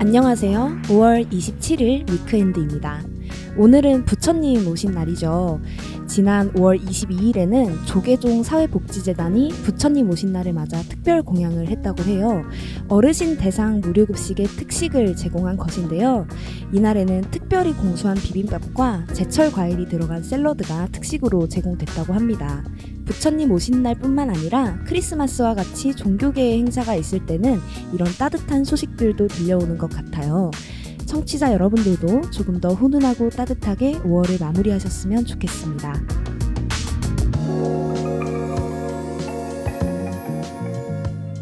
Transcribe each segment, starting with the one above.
안녕하세요. 5월 27일 위크엔드입니다. 오늘은 부처님 오신 날이죠. 지난 5월 22일에는 조계종 사회복지재단이 부처님 오신 날을 맞아 특별 공양을 했다고 해요. 어르신 대상 무료급식의 특식을 제공한 것인데요. 이날에는 특별히 공수한 비빔밥과 제철 과일이 들어간 샐러드가 특식으로 제공됐다고 합니다. 부처님 오신 날뿐만 아니라 크리스마스와 같이 종교계의 행사가 있을 때는 이런 따뜻한 소식들도 들려오는 것 같아요. 청취자 여러분들도 조금 더 훈훈하고 따뜻하게 5월을 마무리하셨으면 좋겠습니다.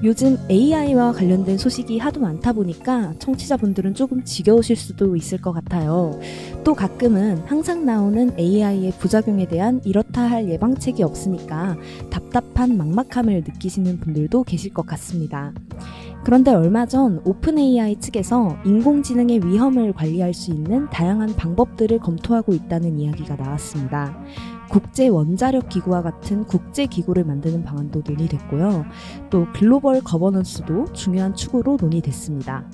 요즘 AI와 관련된 소식이 하도 많다 보니까 청취자분들은 조금 지겨우실 수도 있을 것 같아요. 또 가끔은 항상 나오는 AI의 부작용에 대한 이렇다 할 예방책이 없으니까 답답한 막막함을 느끼시는 분들도 계실 것 같습니다. 그런데 얼마 전 오픈 AI 측에서 인공지능의 위험을 관리할 수 있는 다양한 방법들을 검토하고 있다는 이야기가 나왔습니다. 국제 원자력 기구와 같은 국제 기구를 만드는 방안도 논의됐고요. 또 글로벌 거버넌스도 중요한 축으로 논의됐습니다.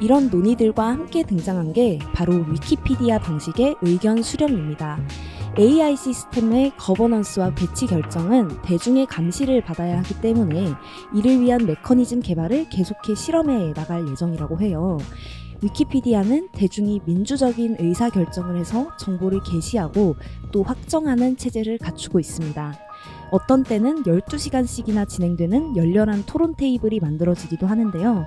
이런 논의들과 함께 등장한 게 바로 위키피디아 방식의 의견 수렴입니다. AI 시스템의 거버넌스와 배치 결정은 대중의 감시를 받아야 하기 때문에 이를 위한 메커니즘 개발을 계속해 실험해 나갈 예정이라고 해요. 위키피디아는 대중이 민주적인 의사 결정을 해서 정보를 게시하고 또 확정하는 체제를 갖추고 있습니다. 어떤 때는 12시간씩이나 진행되는 열렬한 토론 테이블이 만들어지기도 하는데요.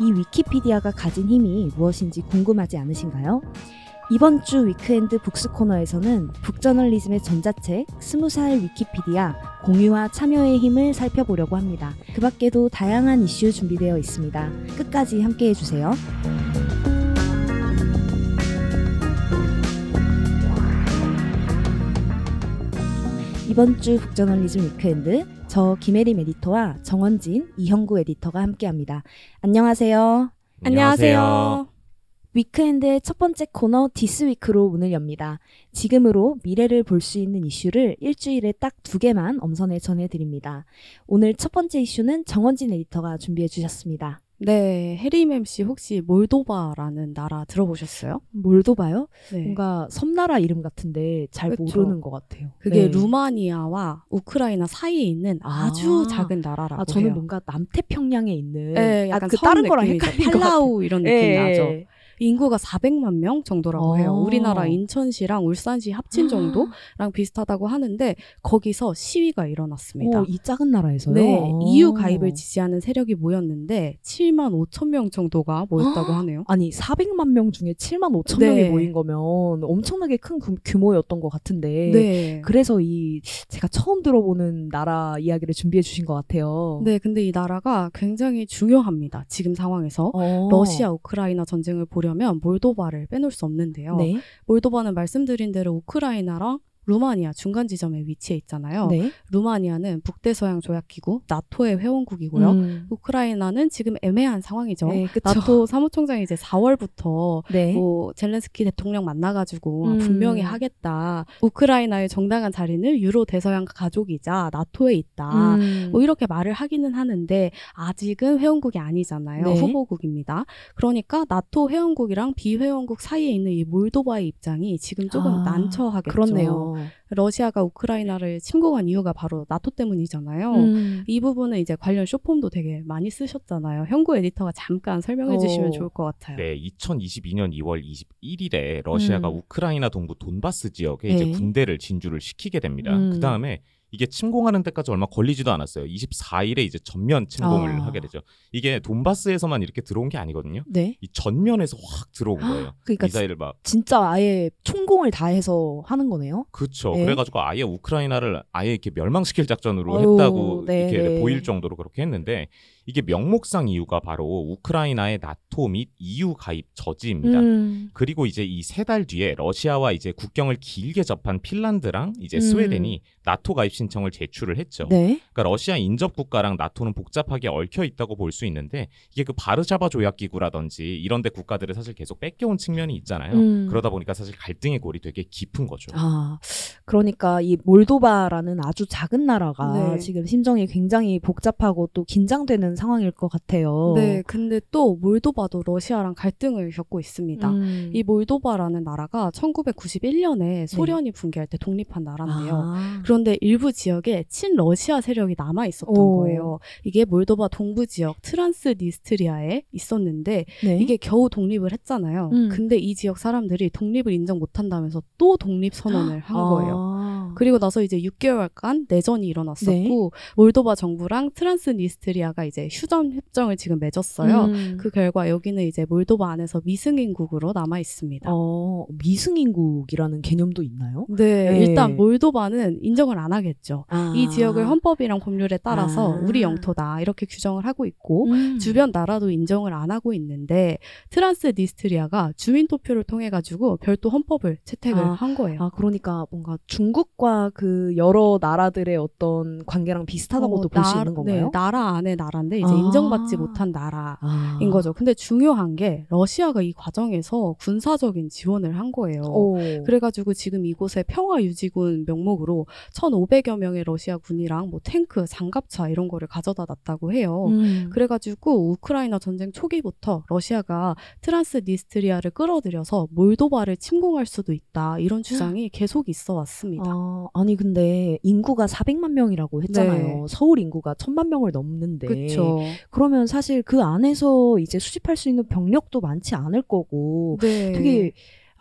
이 위키피디아가 가진 힘이 무엇인지 궁금하지 않으신가요? 이번 주 위크엔드 북스 코너에서는 북저널리즘의 전자책 스무 살 위키피디아 공유와 참여의 힘을 살펴보려고 합니다. 그 밖에도 다양한 이슈 준비되어 있습니다. 끝까지 함께 해주세요. 이번 주 북저널리즘 위크엔드 저 김혜림 에디터와 정원진, 이형구 에디터가 함께합니다. 안녕하세요. 안녕하세요. 위크엔드의 첫 번째 코너 This Week로 문을 엽니다. 지금으로 미래를 볼 수 있는 이슈를 일주일에 딱 두 개만 엄선해 전해드립니다. 오늘 첫 번째 이슈는 정원진 에디터가 준비해 주셨습니다. 네, 혜림 씨 혹시 몰도바라는 나라 들어보셨어요? 몰도바요? 네. 뭔가 섬나라 이름 같은데 잘 그쵸. 모르는 것 같아요. 그게 네. 루마니아와 우크라이나 사이에 있는 아주 아. 작은 나라라고 아, 저는 해요. 뭔가 남태평양에 있는 네, 아, 약간 그 섬 다른 거랑. 헷갈린. 팔라우 이런 느낌 예, 나죠. 예. 인구가 400만 명 정도라고 어. 해요. 우리나라 인천시랑 울산시 합친 정도랑 비슷하다고 하는데 거기서 시위가 일어났습니다. 오, 이 작은 나라에서요? 네, 어. EU 가입을 지지하는 세력이 모였는데 7만 5천 명 정도가 모였다고 하네요. 아니 400만 명 중에 7만 5천 네. 명이 모인 거면 엄청나게 큰 구- 규모였던 것 같은데 네. 그래서 이 제가 처음 들어보는 나라 이야기를 준비해 주신 것 같아요. 네, 근데 이 나라가 굉장히 중요합니다. 지금 상황에서. 어. 러시아 우크라이나 전쟁을 보려 면 몰도바를 빼놓을 수 없는데요. 네. 몰도바는 말씀드린 대로 우크라이나랑 루마니아 중간 지점에 위치해 있잖아요. 네. 루마니아는 북대서양 조약기구 나토의 회원국이고요. 음. 우크라이나는 지금 애매한 상황이죠. 네. 나토 사무총장이 이제 4월부터 네. 뭐 젤렌스키 대통령 만나가지고 음. 분명히 하겠다. 우크라이나의 정당한 자리는 유로 대서양 가족이자 나토에 있다. 음. 뭐 이렇게 말을 하기는 하는데 아직은 회원국이 아니잖아요. 네. 후보국입니다. 그러니까 나토 회원국이랑 비회원국 사이에 있는 이 몰도바의 입장이 지금 조금 아, 난처하겠죠. 그렇네요. 러시아가 우크라이나를 침공한 이유가 바로 나토 때문이잖아요. 음. 이 부분은 이제 관련 쇼폼도 되게 많이 쓰셨잖아요. 현구 에디터가 잠깐 설명해 어. 주시면 좋을 것 같아요. 네, 2022년 2월 21일에 러시아가 음. 우크라이나 동부 돈바스 지역에 네. 이제 군대를 진주를 시키게 됩니다. 음. 그 다음에 이게 침공하는 데까지 얼마 걸리지도 않았어요. 24일에 이제 전면 침공을 아. 하게 되죠. 이게 돈바스에서만 이렇게 들어온 게 아니거든요. 네. 이 전면에서 확 들어온 거예요. 그러니까 미사일을 막 진짜 아예 총공을 다해서 하는 거네요. 그쵸. 네. 그래가지고 아예 우크라이나를 아예 이렇게 멸망시킬 작전으로 어휴, 했다고 네, 이렇게 네. 보일 정도로 그렇게 했는데 이게 명목상 이유가 바로 우크라이나의 나토 및 EU 가입 저지입니다. 음. 그리고 이제 이 세 달 뒤에 러시아와 이제 국경을 길게 접한 핀란드랑 이제 음. 스웨덴이 나토 가입 신청을 제출을 했죠. 네. 그러니까 러시아 인접 국가랑 나토는 복잡하게 얽혀 있다고 볼 수 있는데 이게 그 바르샤바 조약 기구라든지 이런데 국가들을 사실 계속 뺏겨온 측면이 있잖아요. 음. 그러다 보니까 사실 갈등의 골이 되게 깊은 거죠. 아, 그러니까 이 몰도바라는 아주 작은 나라가 네. 지금 심정이 굉장히 복잡하고 또 긴장되는 상황일 것 같아요. 네, 근데 또 몰도바도 러시아랑 갈등을 겪고 있습니다. 음. 이 몰도바라는 나라가 1991년에 소련이 붕괴할 때 독립한 나라인데요. 아. 그런데 일부 지역에 친러시아 세력이 남아 있었던 오. 거예요. 이게 몰도바 동부 지역 트란스니스트리아에 있었는데 네. 이게 겨우 독립을 했잖아요. 음. 근데 이 지역 사람들이 독립을 인정 못 한다면서 또 독립 선언을 한 거예요. 아. 그리고 나서 이제 6개월간 내전이 일어났었고 네. 몰도바 정부랑 트란스니스트리아가 이제 휴전 협정을 지금 맺었어요. 음. 그 결과 여기는 이제 몰도바 안에서 미승인국으로 남아 있습니다. 어, 미승인국이라는 개념도 있나요? 네, 네. 일단 몰도바는 인정을 안 하겠죠. 아. 이 지역을 헌법이랑 법률에 따라서 아. 우리 영토다 이렇게 규정을 하고 있고 음. 주변 나라도 인정을 안 하고 있는데 트란스니스트리아가 주민 투표를 통해 가지고 별도 헌법을 채택을 아. 한 거예요. 아, 그러니까 뭔가 중국과 그 여러 나라들의 어떤 관계랑 비슷하다고도 어, 볼 수 나- 있는 건가요? 네, 나라 안에 나라인데 이제 아. 인정받지 못한 나라. 아. 인 거죠. 근데 중요한 게 러시아가 이 과정에서 군사적인 지원을 한 거예요. 오. 그래가지고 지금 이곳에 평화 유지군 명목으로 1,500여 명의 러시아 군이랑 뭐 탱크, 장갑차 이런 거를 가져다 놨다고 해요. 음. 그래가지고 우크라이나 전쟁 초기부터 러시아가 트란스니스트리아를 끌어들여서 몰도바를 침공할 수도 있다 이런 주장이 계속 있어 왔습니다. 아, 아니 근데 인구가 400만 명이라고 했잖아요. 네. 서울 인구가 1000만 명을 넘는데. 그렇죠. 그러면 사실 그 안에서 이제 수집할 수 있는 병력도 많지 않을 거고 네. 되게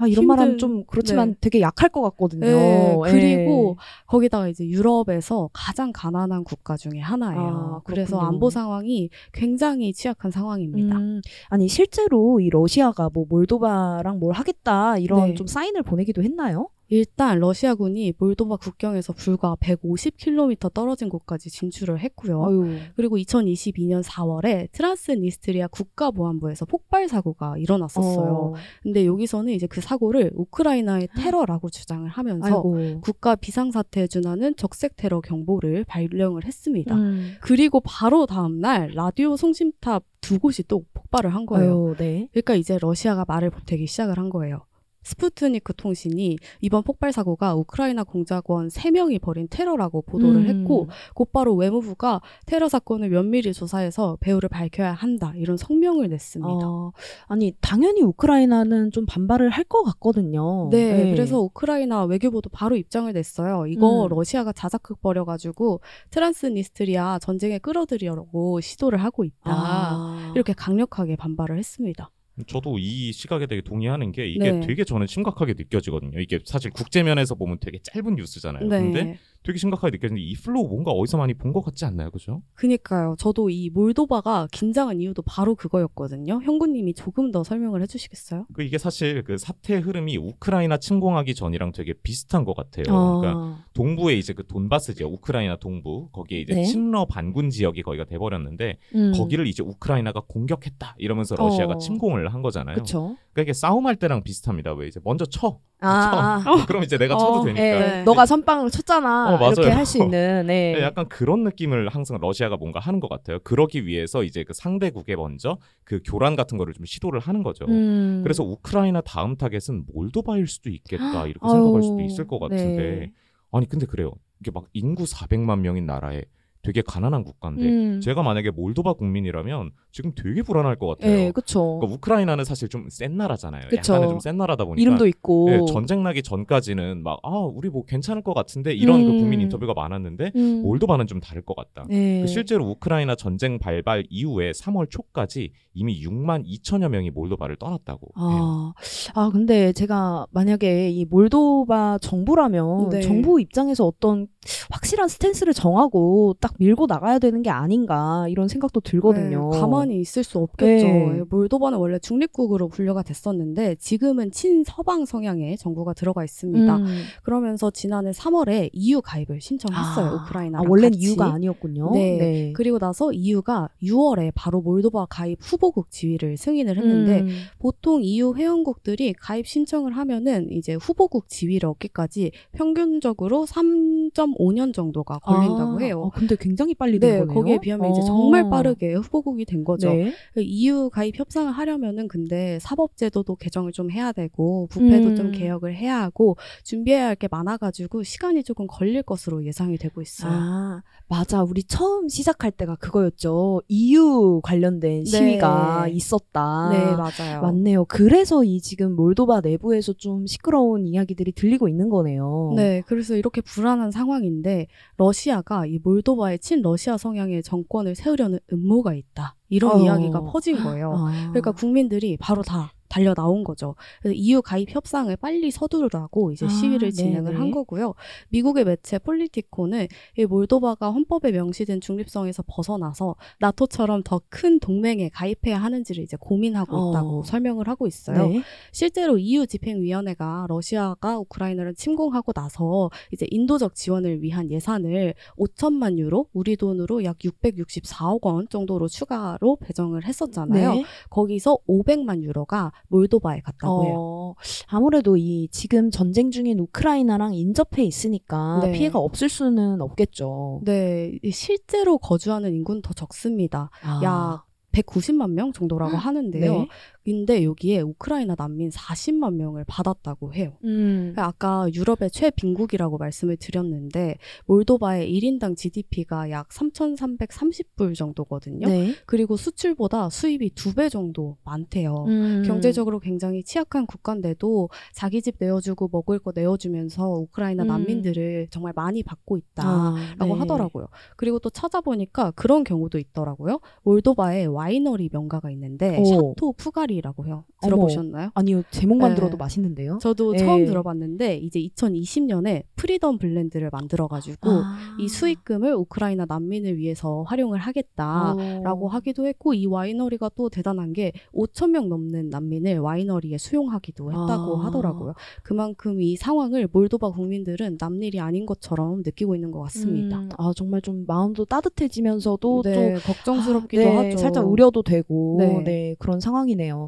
아, 이런 말하면 좀 그렇지만 네. 되게 약할 것 같거든요. 네, 그리고 예. 거기다가 이제 유럽에서 가장 가난한 국가 중에 하나예요. 아, 그래서. 안보 상황이 굉장히 취약한 상황입니다. 음, 아니 실제로 이 러시아가 뭐 몰도바랑 뭘 하겠다 이런 네. 좀 사인을 보내기도 했나요? 일단 러시아군이 몰도바 국경에서 불과 150km 떨어진 곳까지 진출을 했고요. 아유. 그리고 2022년 4월에 트란스니스트리아 국가보안부에서 폭발 사고가 일어났었어요. 어, 근데 여기서는 이제 그 사고를 우크라이나의 테러라고 주장을 하면서 아이고. 국가 비상사태에 준하는 적색 테러 경보를 발령을 했습니다. 음. 그리고 바로 다음 날 라디오 송신탑 두 곳이 또 폭발을 한 거예요. 아유, 네. 그러니까 이제 러시아가 말을 보태기 시작을 한 거예요. 스푸트니크 통신이 이번 폭발 사고가 우크라이나 공작원 3명이 벌인 테러라고 보도를 음. 했고 곧바로 외무부가 테러 사건을 면밀히 조사해서 배후를 밝혀야 한다 이런 성명을 냈습니다. 어, 아니 당연히 우크라이나는 좀 반발을 할 것 같거든요. 네, 예. 그래서 우크라이나 외교부도 바로 입장을 냈어요. 이거 음. 러시아가 자작극 벌여가지고 트란스니스트리아 전쟁에 끌어들이려고 시도를 하고 있다. 아. 이렇게 강력하게 반발을 했습니다. 저도 이 시각에 되게 동의하는 게 이게 네. 되게 저는 심각하게 느껴지거든요. 이게 사실 국제면에서 보면 되게 짧은 뉴스잖아요. 네. 근데 되게 심각하게 느껴지는데 이 flow 뭔가 어디서 많이 본 것 같지 않나요? 그죠? 그니까요. 저도 이 몰도바가 긴장한 이유도 바로 그거였거든요. 형구님이 조금 더 설명을 해주시겠어요? 그 이게 사실 그 사태 흐름이 우크라이나 침공하기 전이랑 되게 비슷한 것 같아요. 아. 그러니까 동부에 이제 그 돈바스 지역, 우크라이나 동부 거기에 이제 네. 친러 반군 지역이 거기가 돼버렸는데 음. 거기를 이제 우크라이나가 공격했다 이러면서 러시아가 어. 침공을 한 거잖아요. 그쵸. 그러니까 이게 싸움할 때랑 비슷합니다. 왜 이제 먼저 쳐, 아, 아. 그럼 이제 내가 쳐도 어, 되니까. 예, 네. 너가 선빵을 쳤잖아. 어, 맞아요. 이렇게 할 수 있는. 네. 네, 약간 그런 느낌을 항상 러시아가 뭔가 하는 것 같아요. 그러기 위해서 이제 그 상대국에 먼저 그 교란 같은 거를 좀 시도를 하는 거죠. 음. 그래서 우크라이나 다음 타겟은 몰도바일 수도 있겠다 이렇게 아유, 생각할 수도 있을 것 같은데 네. 아니 근데 그래요. 이게 막 인구 400만 명인 나라에 되게 가난한 국가인데 음. 제가 만약에 몰도바 국민이라면 지금 되게 불안할 것 같아요. 예, 그쵸. 그러니까 우크라이나는 사실 좀 센 나라잖아요. 그쵸. 약간은 좀 센 나라다 보니까 이름도 있고. 예, 전쟁 나기 전까지는 막 아 우리 뭐 괜찮을 것 같은데 이런 그 음. 국민 인터뷰가 많았는데 음. 몰도바는 좀 다를 것 같다. 예. 그 실제로 우크라이나 전쟁 발발 이후에 3월 초까지 이미 6만 2천여 명이 몰도바를 떠났다고. 아, 아, 근데 제가 만약에 이 몰도바 정부라면 네. 정부 입장에서 어떤 확실한 스탠스를 정하고 딱 밀고 나가야 되는 게 아닌가 이런 생각도 들거든요. 네, 가만히 가만히 있을 수 없겠죠. 네. 몰도바는 원래 중립국으로 분류가 됐었는데 지금은 친서방 성향의 정부가 들어가 있습니다. 음. 그러면서 지난해 3월에 EU 가입을 신청했어요. 아, 우크라이나랑 아, 원래는 같이. 이유가 아니었군요. 네. 그리고 나서 EU가 6월에 바로 몰도바 가입 후보국 지위를 승인을 했는데 음. 보통 EU 회원국들이 가입 신청을 하면은 이제 후보국 지위를 얻기까지 평균적으로 3.5년 정도가 걸린다고 아, 해요. 어, 근데 굉장히 빨리 된 네, 거네요. 거기에 비하면 이제 어. 정말 빠르게 후보국이 된 거 죠. 네. EU 가입 협상을 하려면은 근데 사법제도도 개정을 좀 해야 되고 부패도 음. 좀 개혁을 해야 하고 준비해야 할 게 많아가지고 시간이 조금 걸릴 것으로 예상이 되고 있어요. 아, 맞아. 우리 처음 시작할 때가 그거였죠. EU 관련된 시위가 네. 있었다. 네, 맞아요. 맞네요. 그래서 이 지금 몰도바 내부에서 좀 시끄러운 이야기들이 들리고 있는 거네요. 네, 그래서 이렇게 불안한 상황인데 러시아가 이 몰도바의 친러시아 성향의 정권을 세우려는 음모가 있다. 이런 어. 이야기가 퍼진 거예요. 아. 그러니까 국민들이 바로 다 달려 나온 거죠. 그래서 EU 가입 협상을 빨리 서두르라고 이제 아, 시위를 진행을 네네. 한 거고요. 미국의 매체 폴리티코는 이 몰도바가 헌법에 명시된 중립성에서 벗어나서 나토처럼 더 큰 동맹에 가입해야 하는지를 이제 고민하고 어. 있다고 설명을 하고 있어요. 네. 실제로 EU 집행위원회가 러시아가 우크라이나를 침공하고 나서 이제 인도적 지원을 위한 예산을 5천만 유로, 우리 돈으로 약 664억 원 정도로 추가로 배정을 했었잖아요. 네. 거기서 500만 유로가 몰도바에 갔다고 해요. 어, 아무래도 이 지금 전쟁 중인 우크라이나랑 인접해 있으니까 네. 피해가 없을 수는 없겠죠. 네, 이 실제로 거주하는 인구는 더 적습니다. 아. 약 190만 명 정도라고 하는데요. 네. 근데 여기에 우크라이나 난민 40만 명을 받았다고 해요. 음. 아까 유럽의 최빈국이라고 말씀을 드렸는데 몰도바의 1인당 GDP가 약 3,330불 정도거든요. 네. 그리고 수출보다 수입이 두 배 정도 많대요. 음. 경제적으로 굉장히 취약한 국가인데도 자기 집 내어주고 먹을 거 내어주면서 우크라이나 음. 난민들을 정말 많이 받고 있다. 아, 라고 네. 하더라고요. 그리고 또 찾아보니까 그런 경우도 있더라고요. 몰도바에 와이너리 명가가 있는데 오. Château Purcari 라고 해요. 들어보셨나요? 아니요, 제목만 네. 들어도 맛있는데요. 저도 네. 처음 들어봤는데 이제 2020년에 Freedom Blend를 만들어가지고 아. 이 수익금을 우크라이나 난민을 위해서 활용을 하겠다라고 어. 하기도 했고 이 와이너리가 또 대단한 게 5천 명 넘는 난민을 와이너리에 수용하기도 했다고 아. 하더라고요. 그만큼 이 상황을 몰도바 국민들은 남일이 아닌 것처럼 느끼고 있는 것 같습니다. 음, 아 정말 좀 마음도 따뜻해지면서도 네, 또 걱정스럽기도 아, 네, 하죠. 살짝 우려도 되고 네. 네. 그런 상황이네요.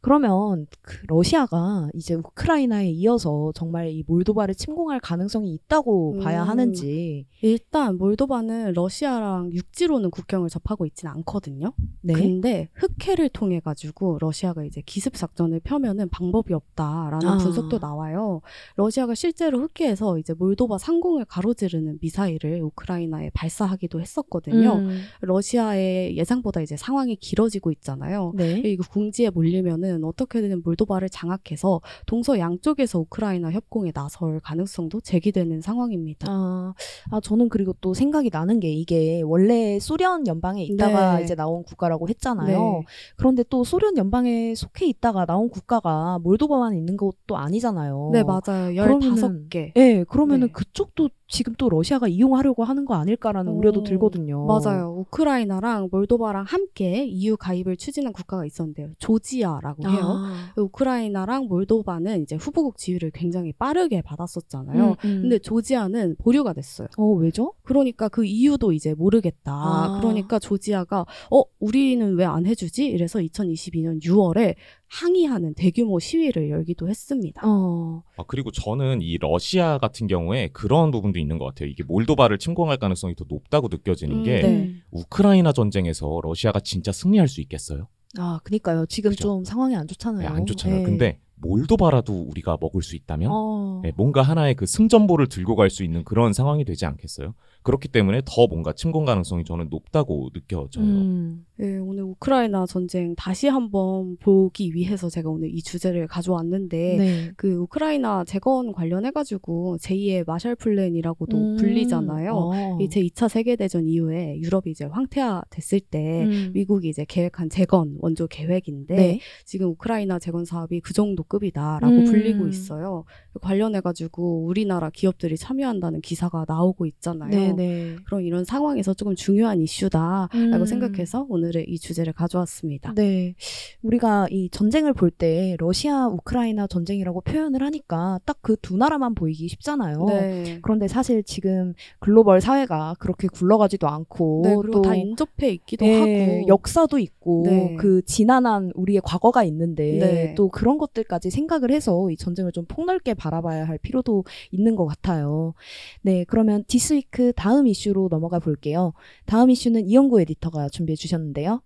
그러면 그 러시아가 이제 우크라이나에 이어서 정말 이 몰도바를 침공할 가능성이 있다고 음. 봐야 하는지. 일단 몰도바는 러시아랑 육지로는 국경을 접하고 있지는 않거든요. 네. 근데 흑해를 통해 가지고 러시아가 이제 기습 작전을 펴면은 방법이 없다라는 아. 분석도 나와요. 러시아가 실제로 흑해에서 이제 몰도바 상공을 가로지르는 미사일을 우크라이나에 발사하기도 했었거든요. 음, 러시아의 예상보다 이제 상황이 길어지고 있잖아요. 네. 이거 궁지에 몰리면은 어떻게든 몰도바를 장악해서 동서 양쪽에서 우크라이나 협공에 나설 가능성도 제기되는 상황입니다. 아, 아, 저는 그리고 또 생각이 나는 게 이게 원래 소련 연방에 있다가 네. 이제 나온 국가라고 했잖아요. 네. 그런데 또 소련 연방에 속해 있다가 나온 국가가 몰도바만 있는 것도 아니잖아요. 네, 맞아요. 그러면은- 15개. 네, 그러면은 네. 그쪽도 지금 또 러시아가 이용하려고 하는 거 아닐까라는 어, 우려도 들거든요. 맞아요. 우크라이나랑 몰도바랑 함께 EU 가입을 추진한 국가가 있었는데요. 조지 아라고 해요. 아, 우크라이나랑 몰도바는 이제 후보국 지위를 굉장히 빠르게 받았었잖아요. 음, 음. 근데 조지아는 보류가 됐어요. 어 왜죠? 그러니까 그 이유도 이제 모르겠다. 아. 그러니까 조지아가 어 우리는 왜 안 해주지? 이래서 2022년 6월에 항의하는 대규모 시위를 열기도 했습니다. 어, 아, 그리고 저는 이 러시아 같은 경우에 그런 부분도 있는 것 같아요. 이게 몰도바를 침공할 가능성이 더 높다고 느껴지는 음, 게 네. 음. 우크라이나 전쟁에서 러시아가 진짜 승리할 수 있겠어요? 아 그니까요. 지금 그죠. 좀 상황이 안 좋잖아요. 네, 안 좋잖아요. 네. 근데 몰도바라도 우리가 먹을 수 있다면 어, 네, 뭔가 하나의 그 승전보를 들고 갈 수 있는 그런 상황이 되지 않겠어요? 그렇기 때문에 더 뭔가 침공 가능성이 저는 높다고 느껴져요. 음, 네, 오늘 우크라이나 전쟁 다시 한번 보기 위해서 제가 오늘 이 주제를 가져왔는데 네. 그 우크라이나 재건 관련해 가지고 제2의 마샬 플랜이라고도 음, 불리잖아요. 어. 이 제 2차 세계 대전 이후에 유럽이 이제 황폐화됐을 때 음. 미국이 이제 계획한 재건 원조 계획인데 네. 지금 우크라이나 재건 사업이 그 정도 급이다라고 음. 불리고 있어요. 관련해가지고 우리나라 기업들이 참여한다는 기사가 나오고 있잖아요. 네, 네. 그럼 이런 상황에서 조금 중요한 이슈다라고 음. 생각해서 오늘 오늘의 이 주제를 가져왔습니다. 네. 우리가 이 전쟁을 볼 때 러시아 우크라이나 전쟁이라고 표현을 하니까 딱 그 두 나라만 보이기 쉽잖아요. 네. 그런데 사실 지금 글로벌 사회가 그렇게 굴러가지도 않고 네, 그리고 또다 인접해 있기도 예, 하고 역사도 있고 네. 그 지난한 우리의 과거가 있는데 네. 또 그런 것들까지 생각을 해서 이 전쟁을 좀 폭넓게 바라봐야 할 필요도 있는 것 같아요. 네, 그러면 This Week 다음 이슈로 넘어가 볼게요. 다음 이슈는 이영구 에디터가 준비해 주셨는데요.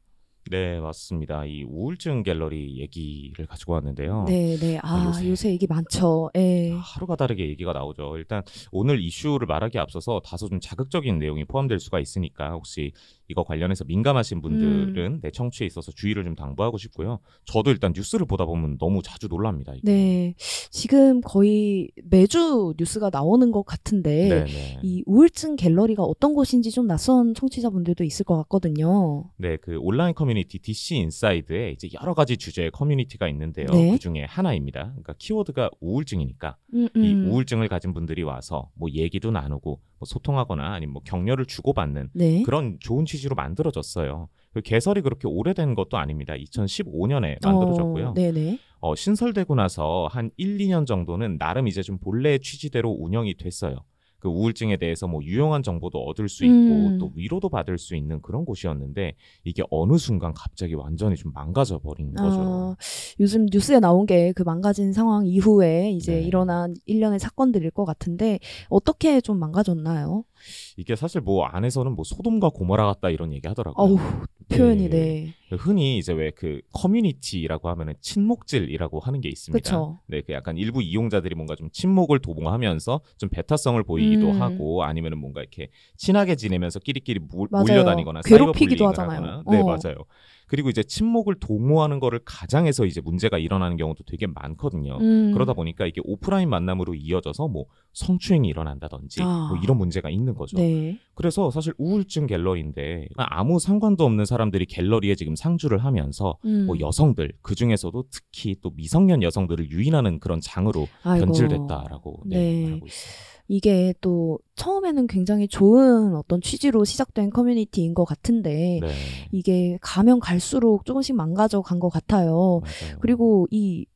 네, 맞습니다. 이 우울증 갤러리 얘기를 가지고 왔는데요. 네, 네. 아, 요새- 요새 얘기 많죠. 예. 아, 하루가 다르게 얘기가 나오죠. 일단 오늘 이슈를 말하기 앞서서 다소 좀 자극적인 내용이 포함될 수가 있으니까 혹시 이거 관련해서 민감하신 분들은 내 청취에 있어서 주의를 좀 당부하고 싶고요. 저도 일단 뉴스를 보다 보면 너무 자주 놀랍니다. 이게. 네. 지금 거의 매주 뉴스가 나오는 것 같은데 네, 네. 이 우울증 갤러리가 어떤 곳인지 좀 낯선 청취자분들도 있을 것 같거든요. 네, 그 온라인 커뮤니티 DC 인사이드에 이제 여러 가지 주제의 커뮤니티가 있는데요. 네. 그 중에 하나입니다. 그러니까 키워드가 우울증이니까 음, 이 음. 우울증을 가진 분들이 와서 뭐 얘기도 나누고 뭐 소통하거나 아니면 뭐 격려를 주고받는 네. 그런 좋은 취지로 만들어졌어요. 그 개설이 그렇게 오래된 것도 아닙니다. 2015년에 만들어졌고요. 어, 네네. 어, 신설되고 나서 한 1, 2년 정도는 나름 이제 좀 본래의 취지대로 운영이 됐어요. 그 우울증에 대해서 뭐 유용한 정보도 얻을 수 있고 음. 또 위로도 받을 수 있는 그런 곳이었는데 이게 어느 순간 갑자기 완전히 좀 망가져 버린 거죠. 아, 요즘 뉴스에 나온 게 그 망가진 상황 이후에 이제 네. 일어난 일련의 사건들일 것 같은데 어떻게 좀 망가졌나요? 이게 사실 뭐 안에서는 뭐 소돔과 고모라 같다 이런 얘기 하더라고요. 어우, 표현이 네. 네. 흔히 이제 왜 그 커뮤니티라고 하면은 친목질이라고 하는 게 있습니다. 그쵸. 네, 그 약간 일부 이용자들이 뭔가 좀 친목을 도모하면서 좀 배타성을 보이기도 음. 하고 아니면은 뭔가 이렇게 친하게 지내면서 끼리끼리 모, 맞아요. 몰려다니거나 괴롭히기도 하잖아요. 하거나. 네, 어. 맞아요. 그리고 이제 친목을 도모하는 거를 가장해서 이제 문제가 일어나는 경우도 되게 많거든요. 음. 그러다 보니까 이게 오프라인 만남으로 이어져서 뭐 성추행이 일어난다든지 아. 뭐 이런 문제가 있는 거죠. 네. 그래서 사실 우울증 갤러리인데 아무 상관도 없는 사람들이 갤러리에 지금 상주를 하면서 음. 뭐 여성들 그 중에서도 특히 또 미성년 여성들을 유인하는 그런 장으로 아이고. 변질됐다라고 네, 네. 말하고 있어요. 이게 또 처음에는 굉장히 좋은 어떤 취지로 시작된 커뮤니티인 것 같은데 네, 이게 가면 갈수록 조금씩 망가져 간 것 같아요. 맞아요. 그리고 이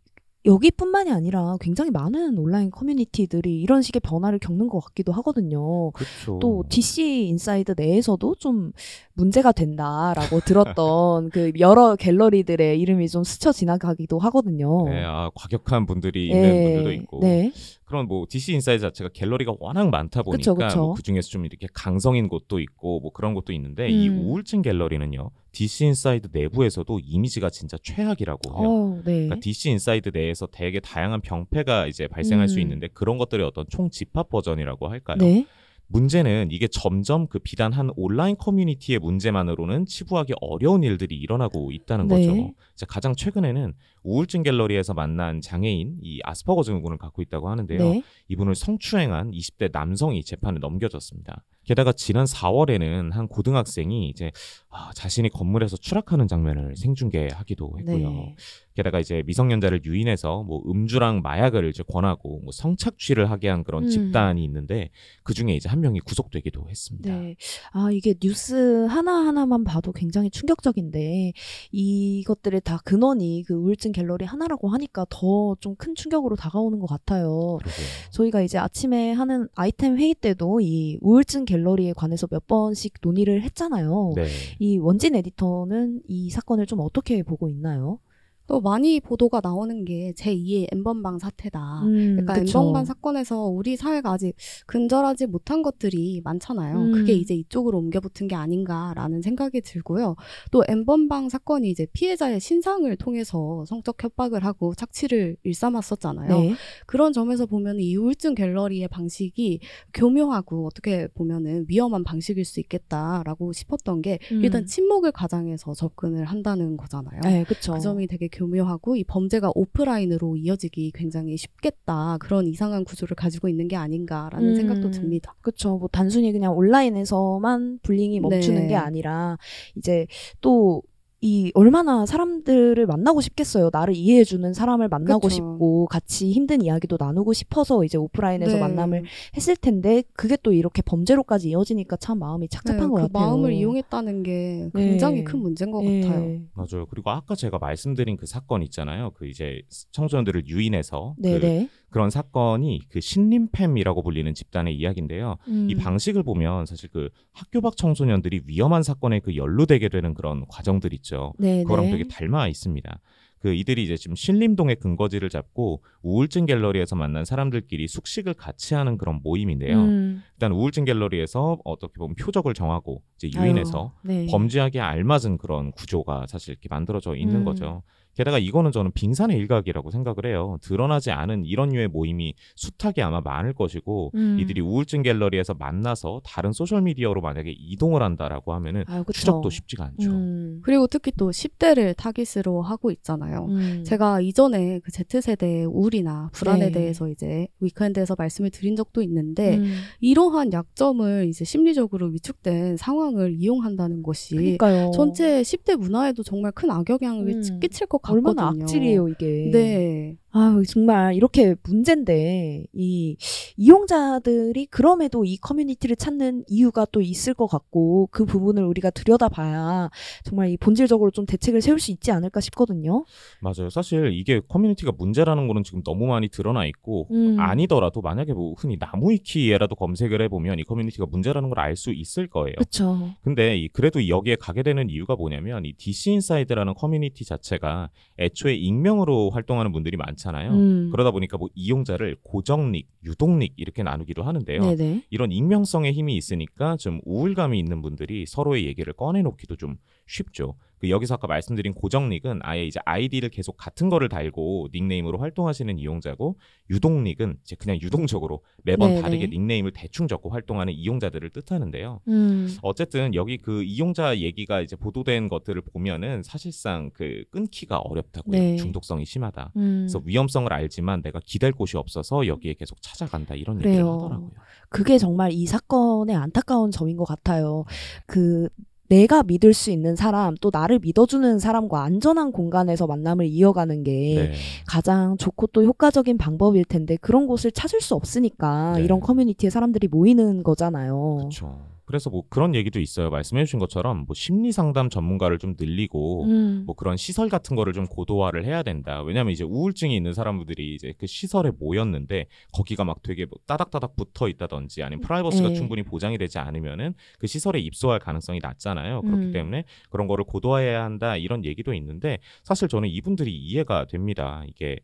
여기뿐만이 아니라 굉장히 많은 온라인 커뮤니티들이 이런 식의 변화를 겪는 것 같기도 하거든요. 그렇죠. 또 DC 인사이드 내에서도 좀 문제가 된다라고 들었던 그 여러 갤러리들의 이름이 좀 스쳐 지나가기도 하거든요. 네, 아, 과격한 분들이 있는 네, 분들도 있고 네. 그런 뭐 DC 인사이드 자체가 갤러리가 워낙 많다 보니까 그쵸, 그쵸. 뭐 그중에서 좀 이렇게 강성인 곳도 있고 뭐 그런 곳도 있는데 이 음. 우울증 갤러리는요 DC 인사이드 내부에서도 이미지가 진짜 최악이라고 해요. 어, 네. 그러니까 DC 인사이드 내에서 되게 다양한 병폐가 이제 발생할 수 음. 있는데 그런 것들의 어떤 총 집합 버전이라고 할까요? 네. 문제는 이게 점점 그 비단 한 온라인 커뮤니티의 문제만으로는 치부하기 어려운 일들이 일어나고 있다는 네. 거죠. 자, 가장 최근에는 우울증 갤러리에서 만난 장애인 이 아스퍼거 증후군을 갖고 있다고 하는데요. 네. 이분을 성추행한 20대 남성이 재판에 넘겨졌습니다. 게다가 지난 4월에는 한 고등학생이 이제 아, 자신이 건물에서 추락하는 장면을 생중계하기도 했고요. 네. 게다가 이제 미성년자를 유인해서 뭐 음주랑 마약을 이제 권하고 뭐 성착취를 하게 한 그런 음. 집단이 있는데 그 중에 이제 한 명이 구속되기도 했습니다. 네. 아, 이게 뉴스 하나 하나만 봐도 굉장히 충격적인데, 이것들의 다 근원이 그 우울증 갤러리 하나라고 하니까 더 좀 큰 충격으로 다가오는 것 같아요. 그러게요. 저희가 이제 아침에 하는 아이템 회의 때도 이 우울증 갤러리에 관해서 몇 번씩 논의를 했잖아요. 네. 이 원진 에디터는 이 사건을 좀 어떻게 보고 있나요? 또 많이 보도가 나오는 게 제2의 엠번방 사태다. 음, 그러니까 그쵸. 엠번방 사건에서 우리 사회가 아직 근절하지 못한 것들이 많잖아요. 음. 그게 이제 이쪽으로 옮겨붙은 게 아닌가라는 생각이 들고요. 또 엠번방 사건이 이제 피해자의 신상을 통해서 성적 협박을 하고 착취를 일삼았었잖아요. 네. 그런 점에서 보면 이 우울증 갤러리의 방식이 교묘하고 어떻게 보면은 위험한 방식일 수 있겠다라고 싶었던 게 음. 일단 침묵을 가장해서 접근을 한다는 거잖아요. 네, 그쵸. 그 점이 되게 교묘하고 이 범죄가 오프라인으로 이어지기 굉장히 쉽겠다 그런 이상한 구조를 가지고 있는 게 아닌가라는 음. 생각도 듭니다. 그쵸. 뭐 단순히 그냥 온라인에서만 불링이 멈추는 네. 게 아니라 이제 또 이 얼마나 사람들을 만나고 싶겠어요. 나를 이해해주는 사람을 만나고 그쵸. 싶고 같이 힘든 이야기도 나누고 싶어서 이제 오프라인에서 네. 만남을 했을 텐데 그게 또 이렇게 범죄로까지 이어지니까 참 마음이 착잡한 네, 것 그 같아요. 마음을 이용했다는 게 네. 굉장히 큰 문제인 것 예. 같아요. 맞아요. 그리고 아까 제가 말씀드린 그 사건 있잖아요. 그 이제 청소년들을 유인해서 그 네네. 그런 사건이 그 신림팸이라고 불리는 집단의 이야기인데요. 음. 이 방식을 보면 사실 그 학교 밖 청소년들이 위험한 사건에 그 연루되게 되는 그런 과정들 있죠. 네네. 그거랑 되게 닮아 있습니다. 그 이들이 이제 지금 신림동의 근거지를 잡고 우울증 갤러리에서 만난 사람들끼리 숙식을 같이 하는 그런 모임인데요. 음. 일단 우울증 갤러리에서 어떻게 보면 표적을 정하고 이제 유인해서 아유, 네. 범죄하기에 알맞은 그런 구조가 사실 이렇게 만들어져 있는 음. 거죠. 게다가 이거는 저는 빙산의 일각이라고 생각을 해요. 드러나지 않은 이런 류의 모임이 숱하게 아마 많을 것이고 음. 이들이 우울증 갤러리에서 만나서 다른 소셜 미디어로 만약에 이동을 한다라고 하면은 아유. 추적도 쉽지가 않죠. 음. 그리고 특히 또 10대를 타깃으로 하고 있잖아요. 음. 제가 이전에 그 Z세대의 우울이나 불안에 네. 대해서 이제 Weekend에서 말씀을 드린 적도 있는데 음. 이러한 약점을 이제 심리적으로 위축된 상황을 이용한다는 것이 그러니까요. 전체 10대 문화에도 정말 큰 악영향을 음. 끼칠 것 같거든요. 얼마나 악질이에요 이게. 네. 아유 정말 이렇게 문제인데 이 이용자들이 그럼에도 이 커뮤니티를 찾는 이유가 또 있을 것 같고 그 부분을 우리가 들여다봐야 정말 이 본질적으로 좀 대책을 세울 수 있지 않을까 싶거든요. 맞아요. 사실 이게 커뮤니티가 문제라는 거는 지금 너무 많이 드러나 있고 음. 아니더라도 만약에 뭐 흔히 나무위키에라도 검색을 해보면 이 커뮤니티가 문제라는 걸 알 수 있을 거예요. 그렇죠. 근데 이 그래도 여기에 가게 되는 이유가 뭐냐면 이 DC 인사이드라는 커뮤니티 자체가 애초에 익명으로 활동하는 분들이 많잖아요. 음. 그러다 보니까 뭐 이용자를 고정닉, 유동닉 이렇게 나누기도 하는데요. 네네. 이런 익명성의 힘이 있으니까 좀 우울감이 있는 분들이 서로의 얘기를 꺼내놓기도 좀 쉽죠. 그 여기서 아까 말씀드린 고정릭은 아예 이제 아이디를 계속 같은 거를 달고 닉네임으로 활동하시는 이용자고 유동릭은 이제 그냥 유동적으로 매번 네네. 다르게 닉네임을 대충 적고 활동하는 이용자들을 뜻하는데요. 음. 어쨌든 여기 그 이용자 얘기가 이제 보도된 것들을 보면은 사실상 그 끊기가 어렵다고요. 네. 중독성이 심하다. 음. 그래서 위험성을 알지만 내가 기댈 곳이 없어서 여기에 계속 찾아간다 이런 얘기를 그래요. 하더라고요. 그게 정말 이 사건의 안타까운 점인 것 같아요. 그 내가 믿을 수 있는 사람 또 나를 믿어주는 사람과 안전한 공간에서 만남을 이어가는 게 네. 가장 좋고 또 효과적인 방법일 텐데 그런 곳을 찾을 수 없으니까 네. 이런 커뮤니티에 사람들이 모이는 거잖아요. 그렇죠. 그래서 뭐 그런 얘기도 있어요. 말씀해주신 것처럼 뭐 심리 상담 전문가를 좀 늘리고 음. 뭐 그런 시설 같은 거를 좀 고도화를 해야 된다. 왜냐하면 이제 우울증이 있는 사람들이 이제 그 시설에 모였는데 거기가 막 되게 뭐 따닥따닥 붙어 있다든지 아니면 프라이버시가 네. 충분히 보장이 되지 않으면은 그 시설에 입소할 가능성이 낮잖아요. 그렇기 음. 때문에 그런 거를 고도화해야 한다 이런 얘기도 있는데 사실 저는 이분들이 이해가 됩니다. 이게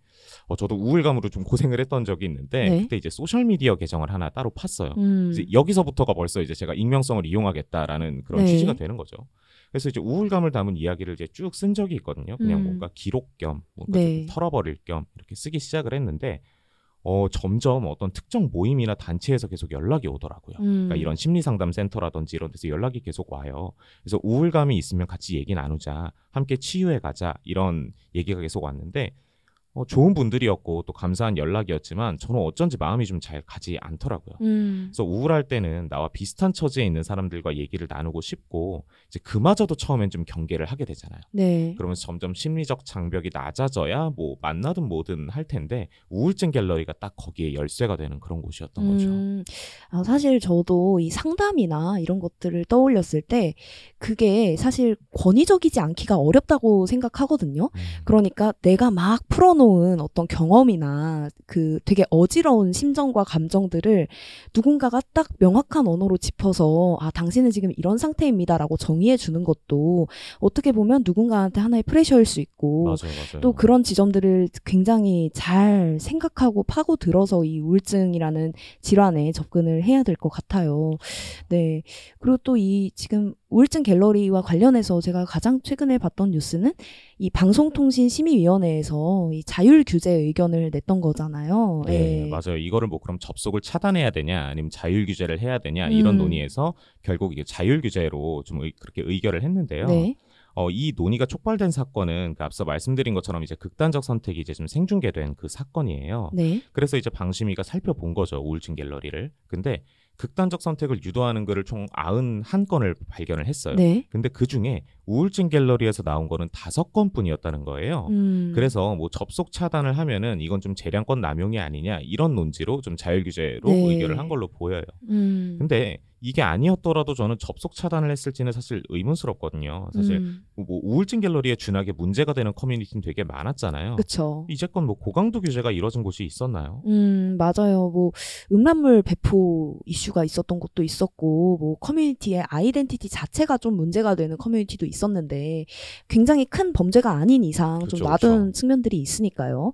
어, 저도 우울감으로 좀 고생을 했던 적이 있는데 네. 그때 이제 소셜 미디어 계정을 하나 따로 팠어요. 음. 이제 여기서부터가 벌써 이제 제가 익명성을 이용하겠다라는 그런 네. 취지가 되는 거죠. 그래서 이제 우울감을 담은 이야기를 이제 쭉 쓴 적이 있거든요. 그냥 음. 뭔가 기록 겸 뭔가 네. 좀 털어버릴 겸 이렇게 쓰기 시작을 했는데 어 점점 어떤 특정 모임이나 단체에서 계속 연락이 오더라고요. 음. 그러니까 이런 심리 상담 센터라든지 이런 데서 연락이 계속 와요. 그래서 우울감이 있으면 같이 얘기 나누자, 함께 치유해 가자 이런 얘기가 계속 왔는데 어, 좋은 분들이었고 또 감사한 연락이었지만 저는 어쩐지 마음이 좀 잘 가지 않더라고요. 음. 그래서 우울할 때는 나와 비슷한 처지에 있는 사람들과 얘기를 나누고 싶고 이제 그마저도 처음엔 좀 경계를 하게 되잖아요. 네. 그러면서 점점 심리적 장벽이 낮아져야 뭐 만나든 뭐든 할 텐데 우울증 갤러리가 딱 거기에 열쇠가 되는 그런 곳이었던 거죠. 음, 아, 사실 저도 이 상담이나 이런 것들을 떠올렸을 때 그게 사실 권위적이지 않기가 어렵다고 생각하거든요. 음. 그러니까 내가 막 풀어놓은 어떤 경험이나 그 되게 어지러운 심정과 감정들을 누군가가 딱 명확한 언어로 짚어서 아, 당신은 지금 이런 상태입니다라고 정의해 주는 것도 어떻게 보면 누군가한테 하나의 프레셔일 수 있고 맞아요, 맞아요. 또 그런 지점들을 굉장히 잘 생각하고 파고 들어서 이 우울증이라는 질환에 접근을 해야 될 것 같아요. 네. 그리고 또 이 지금 우울증 갤러리와 관련해서 제가 가장 최근에 봤던 뉴스는 이 방송통신심의위원회에서 이 자율 규제 의견을 냈던 거잖아요. 네, 예. 맞아요. 이거를 뭐 그럼 접속을 차단해야 되냐, 아니면 자율 규제를 해야 되냐 이런 음. 논의에서 결국 이게 자율 규제로 좀 의- 그렇게 의결을 했는데요. 네. 어, 이 논의가 촉발된 사건은 그 앞서 말씀드린 것처럼 이제 극단적 선택이 이제 좀 생중계된 그 사건이에요. 네. 그래서 이제 방심이가 살펴본 거죠 우울증 갤러리를. 근데 극단적 선택을 유도하는 글을 총 91건을 발견을 했어요. 네. 근데 그 중에 우울증 갤러리에서 나온 거는 다섯 건뿐이었다는 거예요. 음. 그래서 뭐 접속 차단을 하면은 이건 좀 재량권 남용이 아니냐 이런 논지로 좀 자율 규제로 네. 의결을 한 걸로 보여요. 음. 근데 이게 아니었더라도 저는 접속 차단을 했을지는 사실 의문스럽거든요. 사실 음. 뭐 우울증 갤러리에 준하게 문제가 되는 커뮤니티는 되게 많았잖아요. 그쵸. 이제껏 뭐 고강도 규제가 이뤄진 곳이 있었나요? 음, 맞아요. 뭐, 음란물 배포 이슈가 있었던 것도 있었고, 뭐, 커뮤니티의 아이덴티티 자체가 좀 문제가 되는 커뮤니티도 있었는데, 굉장히 큰 범죄가 아닌 이상 좀 그쵸, 놔둔 그쵸. 측면들이 있으니까요.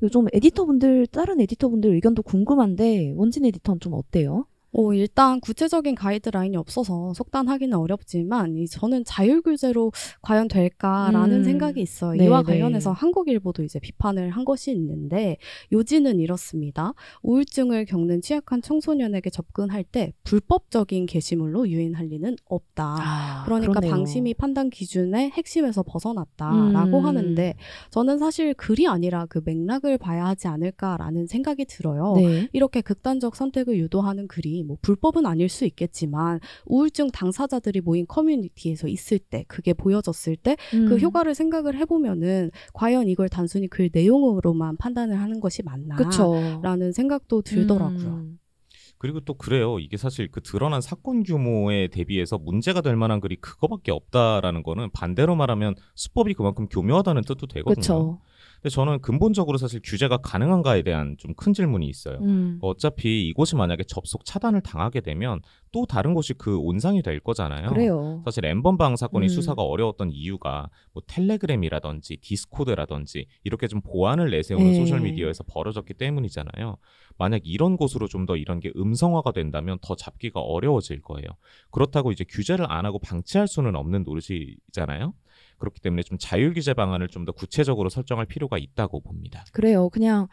네. 좀 에디터분들, 다른 에디터분들 의견도 궁금한데, 원진 에디터는 좀 어때요? 어, 일단 구체적인 가이드라인이 없어서 속단하기는 어렵지만 이 저는 자율 규제로 과연 될까라는 음. 생각이 있어요. 네, 이와 네. 관련해서 한국일보도 이제 비판을 한 것이 있는데 요지는 이렇습니다. 우울증을 겪는 취약한 청소년에게 접근할 때 불법적인 게시물로 유인할 리는 없다. 아, 그러니까 그러네요. 방심이 판단 기준의 핵심에서 벗어났다라고 음. 하는데 저는 사실 글이 아니라 그 맥락을 봐야 하지 않을까라는 생각이 들어요. 네. 이렇게 극단적 선택을 유도하는 글이 뭐 불법은 아닐 수 있겠지만 우울증 당사자들이 모인 커뮤니티에서 있을 때 그게 보여졌을 때그 음. 효과를 생각을 해보면은 과연 이걸 단순히 글 내용으로만 판단을 하는 것이 맞나? 그쵸. 라는 생각도 들더라고요. 음. 그리고 또 그래요. 이게 사실 그 드러난 사건 규모에 대비해서 문제가 될 만한 글이 그거밖에 없다라는 거는 반대로 말하면 수법이 그만큼 교묘하다는 뜻도 되거든요. 그쵸. 근데 저는 근본적으로 사실 규제가 가능한가에 대한 좀 큰 질문이 있어요. 음. 어차피 이곳이 만약에 접속 차단을 당하게 되면 또 다른 곳이 그 온상이 될 거잖아요. 그래요. 사실 N번방 사건이 음. 수사가 어려웠던 이유가 뭐 텔레그램이라든지 디스코드라든지 이렇게 좀 보안을 내세우는 네. 소셜 미디어에서 벌어졌기 때문이잖아요. 만약 이런 곳으로 좀 더 이런 게 음성화가 된다면 더 잡기가 어려워질 거예요. 그렇다고 이제 규제를 안 하고 방치할 수는 없는 노릇이잖아요. 그렇기 때문에 좀 자율 규제 방안을 좀 더 구체적으로 설정할 필요가 있다고 봅니다. 그래요. 그냥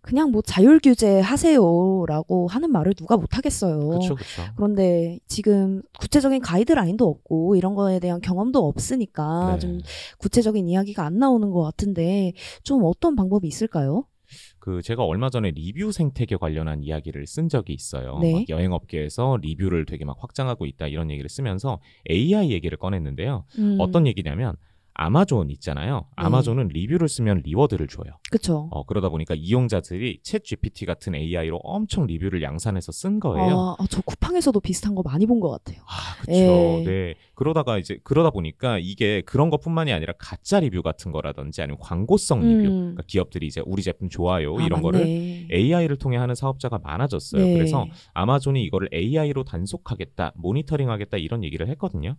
그냥 뭐 자율 규제 하세요라고 하는 말을 누가 못 하겠어요. 그렇죠, 그렇죠. 그런데 지금 구체적인 가이드라인도 없고 이런 거에 대한 경험도 없으니까 네. 좀 구체적인 이야기가 안 나오는 것 같은데 좀 어떤 방법이 있을까요? 그 제가 얼마 전에 리뷰 생태계 관련한 이야기를 쓴 적이 있어요. 네. 막 여행 업계에서 리뷰를 되게 막 확장하고 있다 이런 얘기를 쓰면서 AI 얘기를 꺼냈는데요. 음, 어떤 얘기냐면 아마존 있잖아요. 아마존은 리뷰를 쓰면 reward를 줘요. 그쵸. 어, 그러다 보니까 이용자들이 챗 GPT 같은 AI로 엄청 리뷰를 양산해서 쓴 거예요. 아, 아, 저 쿠팡에서도 비슷한 거 많이 본 것 같아요. 아. 예. 네. 그러다가 이제, 그러다 보니까 이게 그런 것뿐만이 아니라 가짜 리뷰 같은 거라든지 아니면 광고성 리뷰. 음. 그러니까 기업들이 이제 우리 제품 좋아요. 아, 이런 거를 맞네. AI를 통해 하는 사업자가 많아졌어요. 네. 그래서 아마존이 이거를 AI로 단속하겠다, 모니터링하겠다 이런 얘기를 했거든요.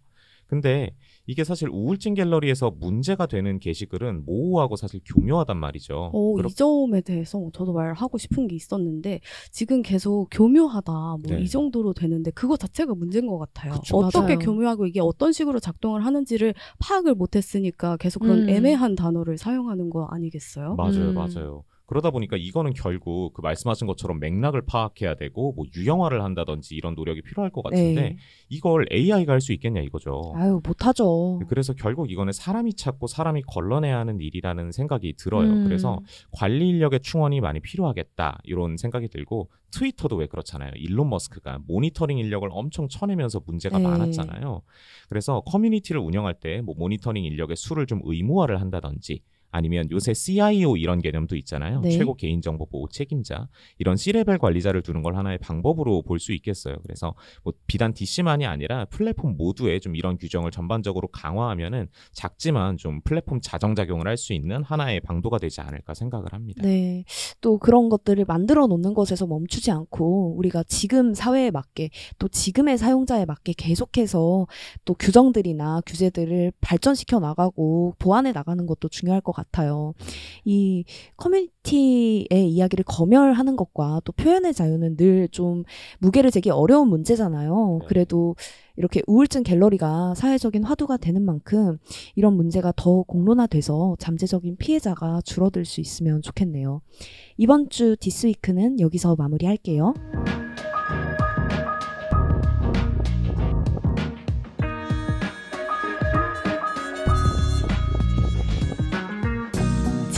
근데 이게 사실 우울증 갤러리에서 문제가 되는 게시글은 모호하고 사실 교묘하단 말이죠. 어, 그렇- 이 점에 대해서 저도 말하고 싶은 게 있었는데 지금 계속 교묘하다 뭐이 네. 정도로 되는데 그거 자체가 문제인 것 같아요. 그쵸. 어떻게 맞아요. 교묘하고 이게 어떤 식으로 작동을 하는지를 파악을 못했으니까 계속 그런 음. 애매한 단어를 사용하는 거 아니겠어요? 맞아요, 음. 맞아요. 그러다 보니까 이거는 결국 그 말씀하신 것처럼 맥락을 파악해야 되고 뭐 유형화를 한다든지 이런 노력이 필요할 것 같은데 네. 이걸 AI가 할 수 있겠냐 이거죠. 아유 못하죠. 그래서 결국 이거는 사람이 찾고 사람이 걸러내야 하는 일이라는 생각이 들어요. 음. 그래서 관리 인력의 충원이 많이 필요하겠다 이런 생각이 들고 트위터도 왜 그렇잖아요. 일론 머스크가 모니터링 인력을 엄청 쳐내면서 문제가 네. 많았잖아요. 그래서 커뮤니티를 운영할 때 뭐 모니터링 인력의 수를 좀 의무화를 한다든지 아니면 요새 CIO 이런 개념도 있잖아요. 네. 최고 개인정보 보호 책임자 이런 C레벨 관리자를 두는 걸 하나의 방법으로 볼 수 있겠어요. 그래서 뭐 비단 DC만이 아니라 플랫폼 모두에 좀 이런 규정을 전반적으로 강화하면은 작지만 좀 플랫폼 자정작용을 할 수 있는 하나의 방도가 되지 않을까 생각을 합니다. 네. 또 그런 것들을 만들어 놓는 것에서 멈추지 않고 우리가 지금 사회에 맞게 또 지금의 사용자에 맞게 계속해서 또 규정들이나 규제들을 발전시켜 나가고 보완해 나가는 것도 중요할 것 같아요. 이 커뮤니티의 이야기를 검열하는 것과 또 표현의 자유는 늘 좀 무게를 재기 어려운 문제잖아요. 네. 그래도 이렇게 우울증 갤러리가 사회적인 화두가 되는 만큼 이런 문제가 더 공론화돼서 잠재적인 피해자가 줄어들 수 있으면 좋겠네요. 이번 주 디스위크는 여기서 마무리할게요.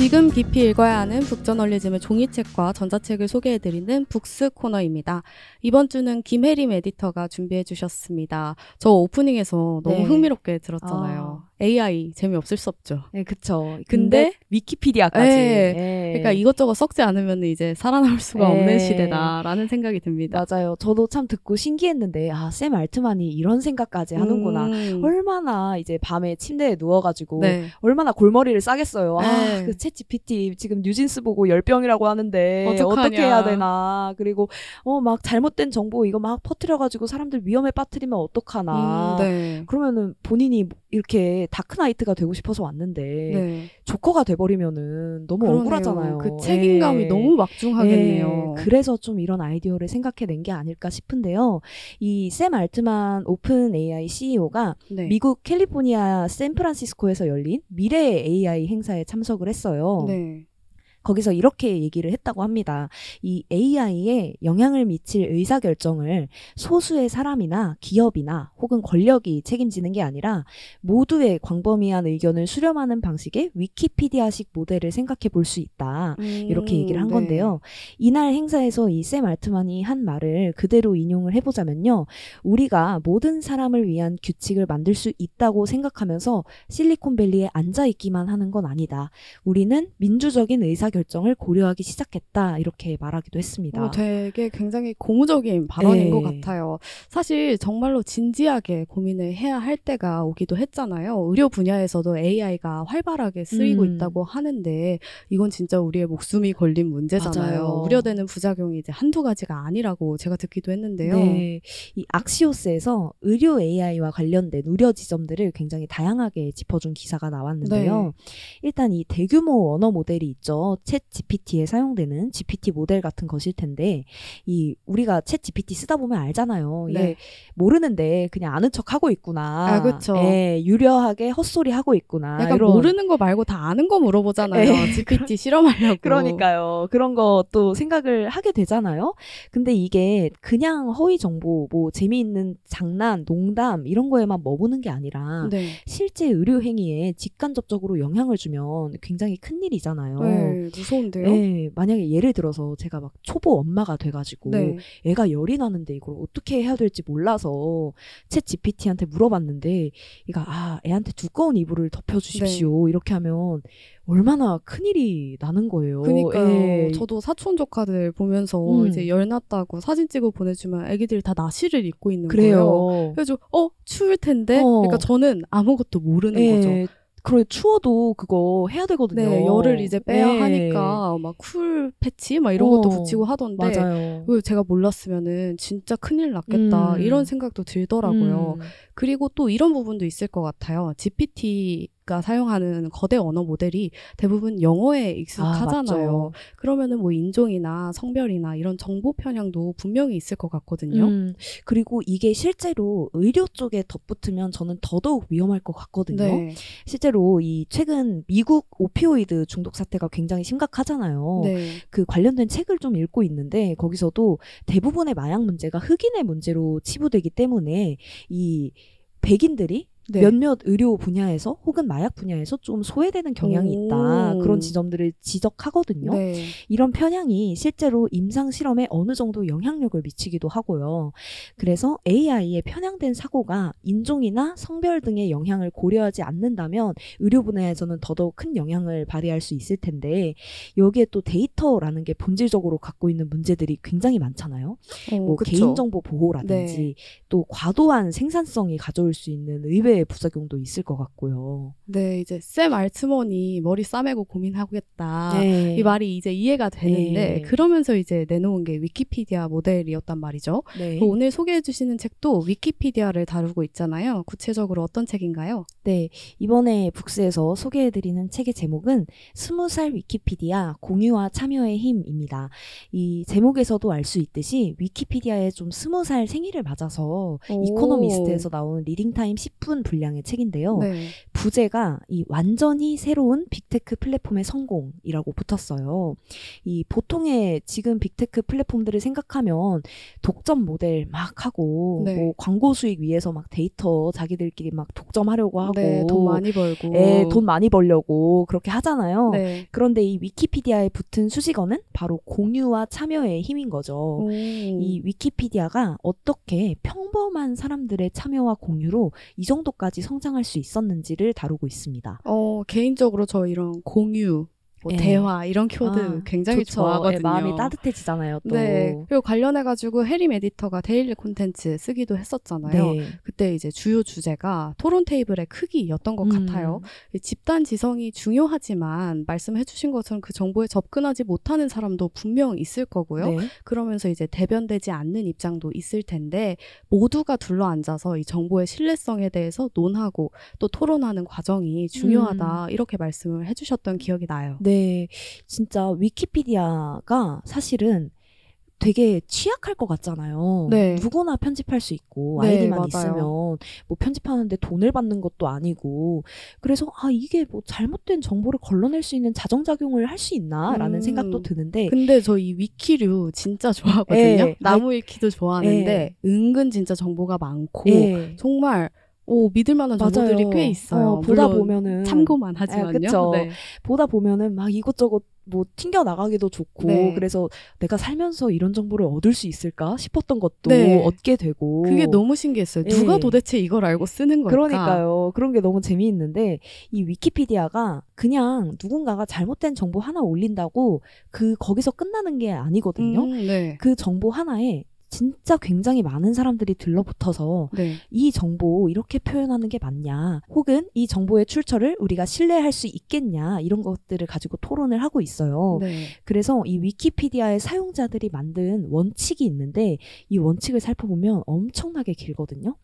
지금 깊이 읽어야 하는 북저널리즘의 종이책과 전자책을 소개해드리는 북스 코너입니다. 이번 주는 김혜림 에디터가 준비해 주셨습니다. 저 오프닝에서 너무 네. 흥미롭게 들었잖아요. AI 재미없을 수 없죠. 네, 그쵸. 근데 근데 위키피디아까지. 네. 네. 그러니까 이것저것 썩지 않으면 이제 살아남을 수가 네. 없는 시대다라는 생각이 듭니다. 맞아요. 저도 참 듣고 신기했는데, 아, 샘 알트만이 이런 생각까지 하는구나. 음. 얼마나 이제 밤에 침대에 누워가지고 네. 얼마나 골머리를 싸겠어요. 네. 아, 그 챗 GPT 지금 뉴진스 보고 열병이라고 하는데 어떡하냐. 어떻게 해야 되나. 그리고 어 막 잘못된 정보 이거 막 퍼뜨려가지고 사람들 위험에 빠뜨리면 어떡하나. 음, 네. 그러면은 본인이 이렇게 다크나이트가 되고 싶어서 왔는데 네. 조커가 돼버리면은 너무 그러네요. 억울하잖아요. 그 책임감이 예. 너무 막중하겠네요. 예, 그래서 좀 이런 아이디어를 생각해낸 게 아닐까 싶은데요. 이 샘 알트만 오픈 AI CEO가 네. 미국 캘리포니아 샌프란시스코에서 열린 미래의 AI 행사에 참석을 했어요. 네. 거기서 이렇게 얘기를 했다고 합니다. 이 AI에 영향을 미칠 의사결정을 소수의 사람이나 기업이나 혹은 권력이 책임지는 게 아니라 모두의 광범위한 의견을 수렴하는 방식의 위키피디아식 모델을 생각해 볼 수 있다. 이렇게 얘기를 한 네. 건데요. 이날 행사에서 이 샘 알트만이 한 말을 그대로 인용을 해보자면요. 우리가 모든 사람을 위한 규칙을 만들 수 있다고 생각하면서 실리콘밸리에 앉아있기만 하는 건 아니다. 우리는 민주적인 의사 결정을 고려하기 시작했다. 이렇게 말하기도 했습니다. 어, 되게 굉장히 고무적인 발언인 네. 것 같아요. 사실 정말로 진지하게 고민을 해야 할 때가 오기도 했잖아요. 의료 분야에서도 AI가 활발하게 쓰이고 음. 있다고 하는데 이건 진짜 우리의 목숨이 걸린 문제잖아요. 맞아요. 우려되는 부작용이 이제 한두 가지가 아니라고 제가 듣기도 했는데요. 네. 이 악시오스에서 의료 AI와 관련된 우려 지점들을 굉장히 다양하게 짚어준 기사가 나왔는데요. 네. 일단 이 대규모 언어 모델이 있죠. 챗 GPT에 사용되는 GPT 모델 같은 것일 텐데, 이 우리가 챗 GPT 쓰다 보면 알잖아요. 얘 네. 모르는데 그냥 아는 척 하고 있구나. 아, 그쵸. 예, 유려하게 헛소리 하고 있구나. 약간 이런. 모르는 거 말고 다 아는 거 물어보잖아요. 네. GPT 실험하려고. 그러니까요. 그런 것도 생각을 하게 되잖아요. 근데 이게 그냥 허위 정보, 뭐 재미있는 장난, 농담 이런 거에만 머무는 게 아니라 네. 실제 의료 행위에 직간접적으로 영향을 주면 굉장히 큰 일이잖아요. 네, 무서운데요. 네, 만약에 예를 들어서 제가 막 초보 엄마가 돼가지고 네. 애가 열이 나는데 이걸 어떻게 해야 될지 몰라서 챗 GPT한테 물어봤는데 얘가 아 애한테 두꺼운 이불을 덮여주십시오 이렇게 하면 얼마나 큰 일이 나는 거예요. 그니까요. 예. 저도 사촌 조카들 보면서 음. 이제 열 났다고 사진 찍어 보내주면 애기들이 다 나시를 입고 있는 거예요. 그래요. 그래서 어 추울 텐데. 어. 그러니까 저는 아무것도 모르는 예, 거죠. 그래 추워도 그거 해야 되거든요. 네, 열을 이제 빼야 예. 하니까 막 cool patch 막 이런 것도 어, 붙이고 하던데. 맞아요. 제가 몰랐으면은 진짜 큰일 났겠다 음. 이런 생각도 들더라고요. 음. 그리고 또 이런 부분도 있을 것 같아요. GPT 가 사용하는 거대 언어 모델이 대부분 영어에 익숙하잖아요. 아. 그러면은 뭐 인종이나 성별이나 이런 정보 편향도 분명히 있을 것 같거든요. 음, 그리고 이게 실제로 의료 쪽에 덧붙으면 저는 더더욱 위험할 것 같거든요. 네. 실제로 이 최근 미국 오피오이드 중독 사태가 굉장히 심각하잖아요. 네. 그 관련된 책을 좀 읽고 있는데 거기서도 대부분의 마약 문제가 흑인의 문제로 치부되기 때문에 이 백인들이 네. 몇몇 의료 분야에서 혹은 마약 분야에서 좀 소외되는 경향이 있다. 오. 그런 지점들을 지적하거든요. 네. 이런 편향이 실제로 임상 실험에 어느 정도 영향력을 미치기도 하고요. 그래서 AI의 편향된 사고가 인종이나 성별 등의 영향을 고려하지 않는다면 의료 분야에서는 더더욱 큰 영향을 발휘할 수 있을 텐데 여기에 또 데이터라는 게 본질적으로 갖고 있는 문제들이 굉장히 많잖아요. 어, 뭐 그쵸. 개인정보 보호라든지 네. 또 과도한 생산성이 가져올 수 있는 의외의 부작용도 있을 것 같고요. 네, 이제 샘 알트먼이 머리 싸매고 고민하겠다. 네. 이 말이 이제 이해가 되는데 네. 그러면서 이제 내놓은 게 위키피디아 모델이었단 말이죠. 네. 그 오늘 소개해 주시는 책도 위키피디아를 다루고 있잖아요. 구체적으로 어떤 책인가요? 네, 이번에 북스에서 소개해 드리는 책의 제목은 스무 살 위키피디아 공유와 참여의 힘입니다. 이 제목에서도 알 수 있듯이 위키피디아의 좀 스무 살 생일을 맞아서 오. 이코노미스트에서 나온 reading time 10분 분량의 책인데요. 네. 부제가 이 완전히 새로운 big tech 플랫폼의 성공이라고 붙었어요. 이 보통의 지금 big tech 플랫폼들을 생각하면 독점 모델 막 하고 네. 뭐 광고 수익 위해서 막 데이터 자기들끼리 막 독점하려고 하고 네, 돈 많이 벌고. 예, 돈 많이 벌려고 그렇게 하잖아요. 네. 그런데 이 위키피디아에 붙은 수식어는 바로 공유와 참여의 힘인 거죠. 오. 이 위키피디아가 어떻게 평범한 사람들의 참여와 공유로 이 정도 까지 성장할 수 있었는지를 다루고 있습니다. 어, 개인적으로 저 이런 공유, 뭐 예. 대화 이런 키워드 아, 굉장히 좋죠. 좋아하거든요. 예, 마음이 따뜻해지잖아요. 또. 네. 그리고 관련해 가지고 해림 에디터가 daily 콘텐츠 쓰기도 했었잖아요. 네. 그때 이제 주요 주제가 토론 테이블의 크기였던 것 음. 같아요. 이 집단 지성이 중요하지만 말씀해주신 것처럼 그 정보에 접근하지 못하는 사람도 분명 있을 거고요. 네. 그러면서 이제 대변되지 않는 입장도 있을 텐데 모두가 둘러 앉아서 이 정보의 신뢰성에 대해서 논하고 또 토론하는 과정이 중요하다 이렇게 말씀을 해주셨던 기억이 나요. 네. 진짜 위키피디아가 사실은 되게 취약할 것 같잖아요. 네. 누구나 편집할 수 있고 네, 아이디만 맞아요. 있으면 뭐 편집하는데 돈을 받는 것도 아니고 그래서 아 이게 뭐 잘못된 정보를 걸러낼 수 있는 자정작용을 할 수 있나라는 음. 생각도 드는데 근데 저 이 위키류 진짜 좋아하거든요. 예. 나무 위키도 좋아하는데 은근 진짜 정보가 많고 예. 정말 오 믿을 만한 정보들이 꽤 있어요. 어, 보다 보면은 참고만 하지만요. 그쵸. 네. 보다 보면은 막 이것저것 뭐 튕겨 나가기도 좋고 네. 그래서 내가 살면서 이런 정보를 얻을 수 있을까 싶었던 것도 네. 얻게 되고 그게 너무 신기했어요. 예. 누가 도대체 이걸 알고 쓰는 걸까? 그러니까요. 그런 게 너무 재미있는데 이 위키피디아가 그냥 누군가가 잘못된 정보 하나 올린다고 그 거기서 끝나는 게 아니거든요. 음, 네. 그 정보 하나에 진짜 굉장히 많은 사람들이 들러붙어서 네. 이 정보 이렇게 표현하는 게 맞냐, 혹은 이 정보의 출처를 우리가 신뢰할 수 있겠냐, 이런 것들을 가지고 토론을 하고 있어요. 네. 그래서 이 위키피디아의 사용자들이 만든 원칙이 있는데 이 원칙을 살펴보면 엄청나게 길거든요.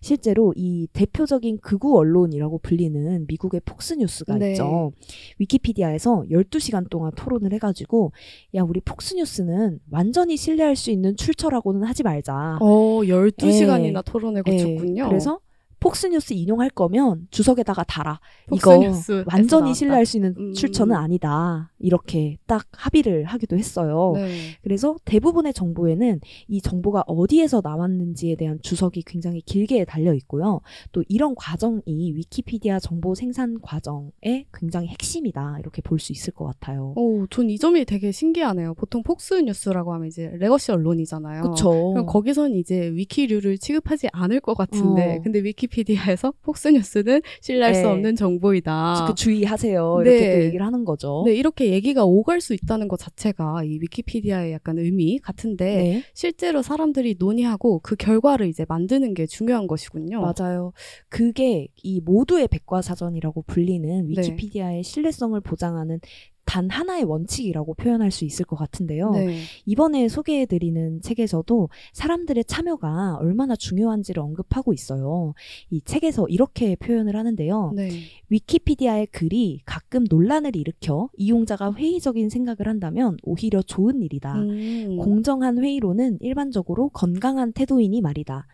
실제로 이 대표적인 극우 언론이라고 불리는 미국의 폭스뉴스가 네. 있죠. 위키피디아에서 12시간 동안 토론을 해가지고 야 우리 폭스뉴스는 완전히 신뢰할 수 있는 출처라고 는 하지 말자. 어, 12시간이나 예. 토론을 예, 거쳤군요. 그래서 폭스뉴스 인용할 거면 주석에다가 달아. 이거 완전히. 신뢰할 수 있는 음. 출처는 아니다. 이렇게 딱 합의를 하기도 했어요. 네. 그래서 대부분의 정보에는 이 정보가 어디에서 나왔는지에 대한 주석이 굉장히 길게 달려 있고요. 또 이런 과정이 위키피디아 정보 생산 과정의 굉장히 핵심이다. 이렇게 볼 수 있을 것 같아요. 오, 전 이 점이 되게 신기하네요. 보통 폭스뉴스라고 하면 이제 legacy 언론이잖아요. 그쵸. 그럼 거기선 이제 위키류를 취급하지 않을 것 같은데, 어. 근데 위키피디아에서 폭스뉴스는 신뢰할 수 네. 없는 정보이다. 그 주의하세요. 네. 이렇게 또 얘기를 하는 거죠. 네, 이렇게 얘기가 오갈 수 있다는 것 자체가 이 위키피디아의 약간 의미 같은데, 네. 실제로 사람들이 논의하고 그 결과를 이제 만드는 게 중요한 것이군요. 맞아요. 그게 이 모두의 백과사전이라고 네. 불리는 위키피디아의 신뢰성을 보장하는 단 하나의 원칙이라고 표현할 수 있을 것 같은데요. 네. 이번에 소개해드리는 책에서도 사람들의 참여가 얼마나 중요한지를 언급하고 있어요. 이 책에서 이렇게 표현을 하는데요. 네. 위키피디아의 글이 가끔 논란을 일으켜 이용자가 회의적인 생각을 한다면 오히려 좋은 일이다. 음. 공정한 회의로는 일반적으로 건강한 태도이니 말이다.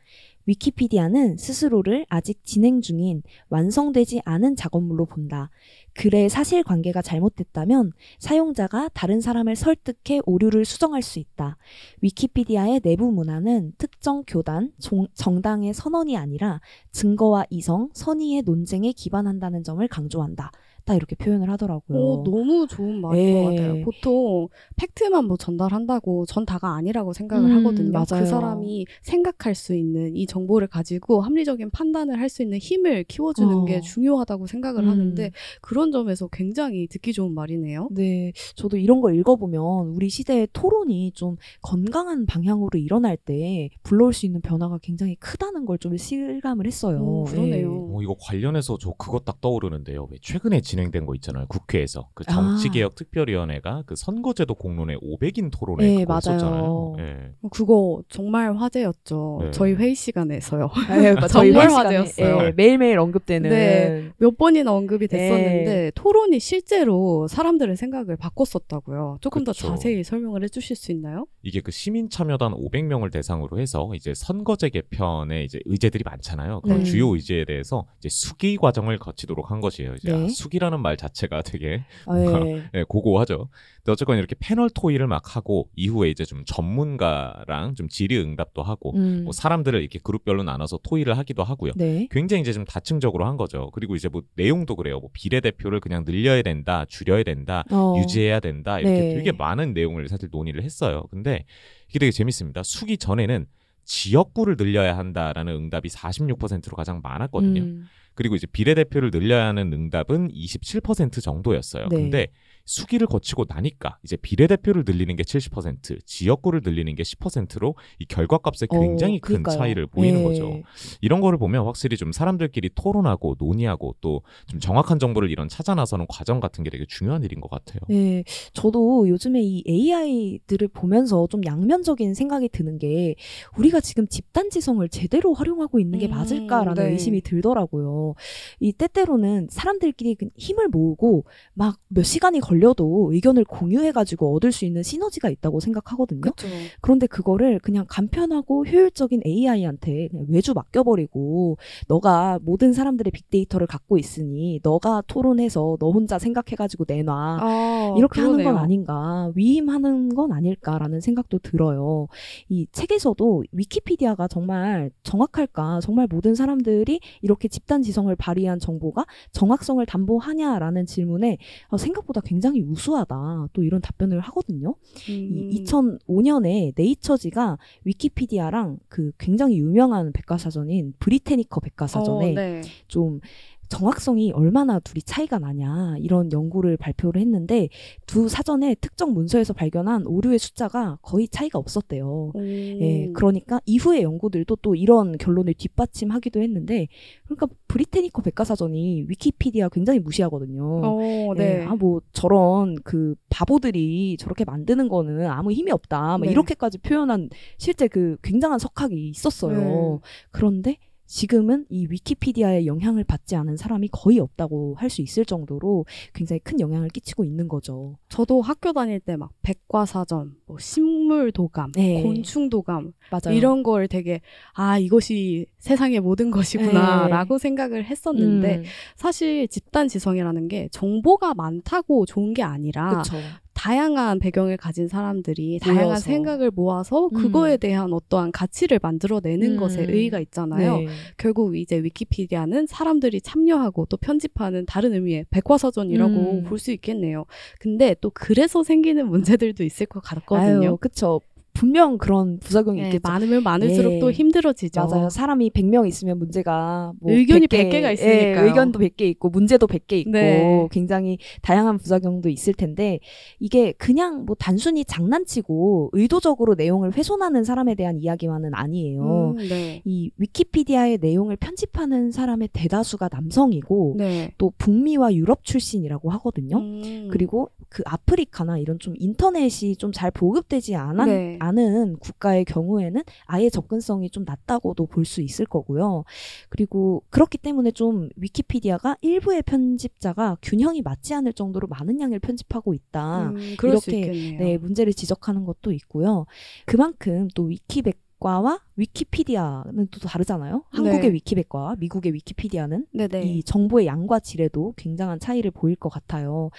위키피디아는 스스로를 아직 진행 중인 완성되지 않은 작업물로 본다. 글의 사실관계가 잘못됐다면 사용자가 다른 사람을 설득해 오류를 수정할 수 있다. 위키피디아의 내부 문화는 특정 교단, 종- 정당의 선언이 아니라 증거와 이성, 선의의 논쟁에 기반한다는 점을 강조한다. 딱 이렇게 표현을 하더라고요. 오, 너무 좋은 말인 예. 것 같아요. 보통 팩트만 뭐 전달한다고 전 다가 아니라고 생각을 음, 하거든요. 맞아요. 그 사람이 생각할 수 있는 이 정보를 가지고 합리적인 판단을 할 수 있는 힘을 키워주는 어. 게 중요하다고 생각을 음. 하는데 그런 점에서 굉장히 듣기 좋은 말이네요. 네, 저도 이런 걸 읽어보면 우리 시대의 토론이 좀 건강한 방향으로 일어날 때 불러올 수 있는 변화가 굉장히 크다는 걸 좀 실감을 했어요. 오, 그러네요. 어, 이거 관련해서 저 그거 딱 떠오르는데요. 왜 최근에 진 행된 거 있잖아요. 국회에서 그 아. 정치개혁 특별위원회가 그 선거제도 공론회 500인 토론회 네, 그거 맞아요. 있었잖아요. 예. 그거 정말 화제였죠. 네. 저희 회의 시간에서요. 네, 저희 정말 화제였어요. 예, 매일매일 언급되는. 네. 몇 번이나 언급이 됐었는데 네. 토론이 실제로 사람들의 생각을 바꿨었다고요. 조금 더 그쵸. 자세히 설명을 해주실 수 있나요? 이게 그 시민 참여단 500명을 대상으로 해서 이제 선거제 개편에 이제 의제들이 많잖아요. 그런 네. 주요 의제에 대해서 이제 수기 과정을 거치도록 한 것이에요. 이제 네. 아, 수기라 는 말 자체가 되게 아, 예. 예, 고고하죠. 근데 어쨌건 이렇게 패널 토의를 막 하고 이후에 이제 좀 전문가랑 좀 질의응답도 하고 음. 뭐 사람들을 이렇게 그룹별로 나눠서 토의를 하기도 하고요. 네. 굉장히 이제 좀 다층적으로 한 거죠. 그리고 이제 뭐 내용도 그래요. 뭐 비례대표를 그냥 늘려야 된다, 줄여야 된다, 어. 유지해야 된다 이렇게 네. 되게 많은 내용을 사실 논의를 했어요. 근데 이게 되게 재밌습니다. 수기 전에는 지역구를 늘려야 한다라는 응답이 46%로 가장 많았거든요. 음. 그리고 이제 비례대표를 늘려야 하는 응답은 27% 정도였어요. 네. 근데 수기를 거치고 나니까 이제 비례대표를 늘리는 게 70%, 지역구를 늘리는 게 10%로 이 결과값에 굉장히 어, 큰. 차이를 보이는 예. 거죠. 이런 거를 보면 확실히 좀 사람들끼리 토론하고 논의하고 또 좀 정확한 정보를 이런 찾아 나서는 과정 같은 게 되게 중요한 일인 것 같아요. 네, 저도 요즘에 이 AI들을 보면서 좀 양면적인 생각이 드는 게 우리가 지금 집단지성을 제대로 활용하고 있는 게 음, 맞을까라는 네. 의심이 들더라고요. 이 때때로는 사람들끼리 그 힘을 모으고 막 몇 시간이 걸려 도 의견을 공유해가지고 얻을 수 있는 시너지가 있다고 생각하거든요. 그렇죠. 그런데 그거를 그냥 간편하고 효율적인 AI한테 그냥 외주 맡겨버리고 너가 모든 사람들의 빅데이터를 갖고 있으니 너가 토론해서 너 혼자 생각해가지고 내놔. 아, 이렇게 하는 건 그러네요. 아닌가, 위임하는 건 아닐까라는 생각도 들어요. 이 책에서도 위키피디아가 정말 정확할까, 정말 모든 사람들이 이렇게 집단 지성을 발휘한 정보가 정확성을 담보하냐라는 질문에 어, 생각보다 굉장히 우수하다. 또 이런 답변을 하거든요. 음. 이 2005년에 네이처지가 위키피디아랑 그 굉장히 유명한 백과사전인 브리테니커 백과사전에 어, 네. 좀 정확성이 얼마나 둘이 차이가 나냐 이런 연구를 발표를 했는데 두 사전에 특정 문서에서 발견한 오류의 숫자가 거의 차이가 없었대요. 오. 예, 그러니까 이후의 연구들도 또 이런 결론을 뒷받침하기도 했는데, 그러니까 브리테니커 백과사전이 위키피디아 굉장히 무시하거든요. 어, 예, 네. 아, 뭐, 저런 그 바보들이 저렇게 만드는 거는 아무 힘이 없다. 막 네. 이렇게까지 표현한 실제 그 굉장한 석학이 있었어요. 네. 그런데 지금은 이 위키피디아의 영향을 받지 않은 사람이 거의 없다고 할 수 있을 정도로 굉장히 큰 영향을 끼치고 있는 거죠. 저도 학교 다닐 때 막 백과사전, 뭐 식물 도감, 네. 곤충 도감 맞아요. 이런 걸 되게 아 이것이 세상의 모든 것이구나라고 생각을 했었는데 음, 사실 집단 지성이라는 게 정보가 많다고 좋은 게 아니라 그쵸. 다양한 배경을 가진 사람들이 다양한 모여서. 생각을 모아서 음. 그거에 대한 어떠한 가치를 만들어내는 음. 것에 의의가 있잖아요. 네. 결국 이제 위키피디아는 사람들이 참여하고 또 편집하는 다른 의미의 백과사전이라고 음. 볼수 있겠네요. 근데 또 그래서 생기는 문제들도 있을 것 같거든요. 아유, 그쵸. 분명 그런 부작용이 네, 있겠죠. 많으면 많을수록 예. 또 힘들어지죠. 맞아요. 사람이 100명 있으면 문제가 뭐 의견이 100개, 100개가 있으니까요. 예, 의견도 100개 있고 문제도 100개 있고 네. 굉장히 다양한 부작용도 있을 텐데 이게 그냥 뭐 단순히 장난치고 의도적으로 내용을 훼손하는 사람에 대한 이야기만은 아니에요. 음, 네. 이 위키피디아의 내용을 편집하는 사람의 대다수가 남성이고 네. 또 북미와 유럽 출신이라고 하거든요. 음. 그리고 그 아프리카나 이런 좀 인터넷이 좀 잘 보급되지 않은, 네. 않은 국가의 경우에는 아예 접근성이 좀 낮다고도 볼 수 있을 거고요. 그리고 그렇기 때문에 좀 위키피디아가 일부의 편집자가 균형이 맞지 않을 정도로 많은 양을 편집하고 있다. 음, 이렇게. 네, 문제를 지적하는 것도 있고요. 그만큼 또 위키백 과와 위키피디아는 또 다르잖아요. 한국의 네. 위키백과와 미국의 위키피디아는 네네. 이 정보의 양과 질에도 굉장한 차이를 보일 것 같아요.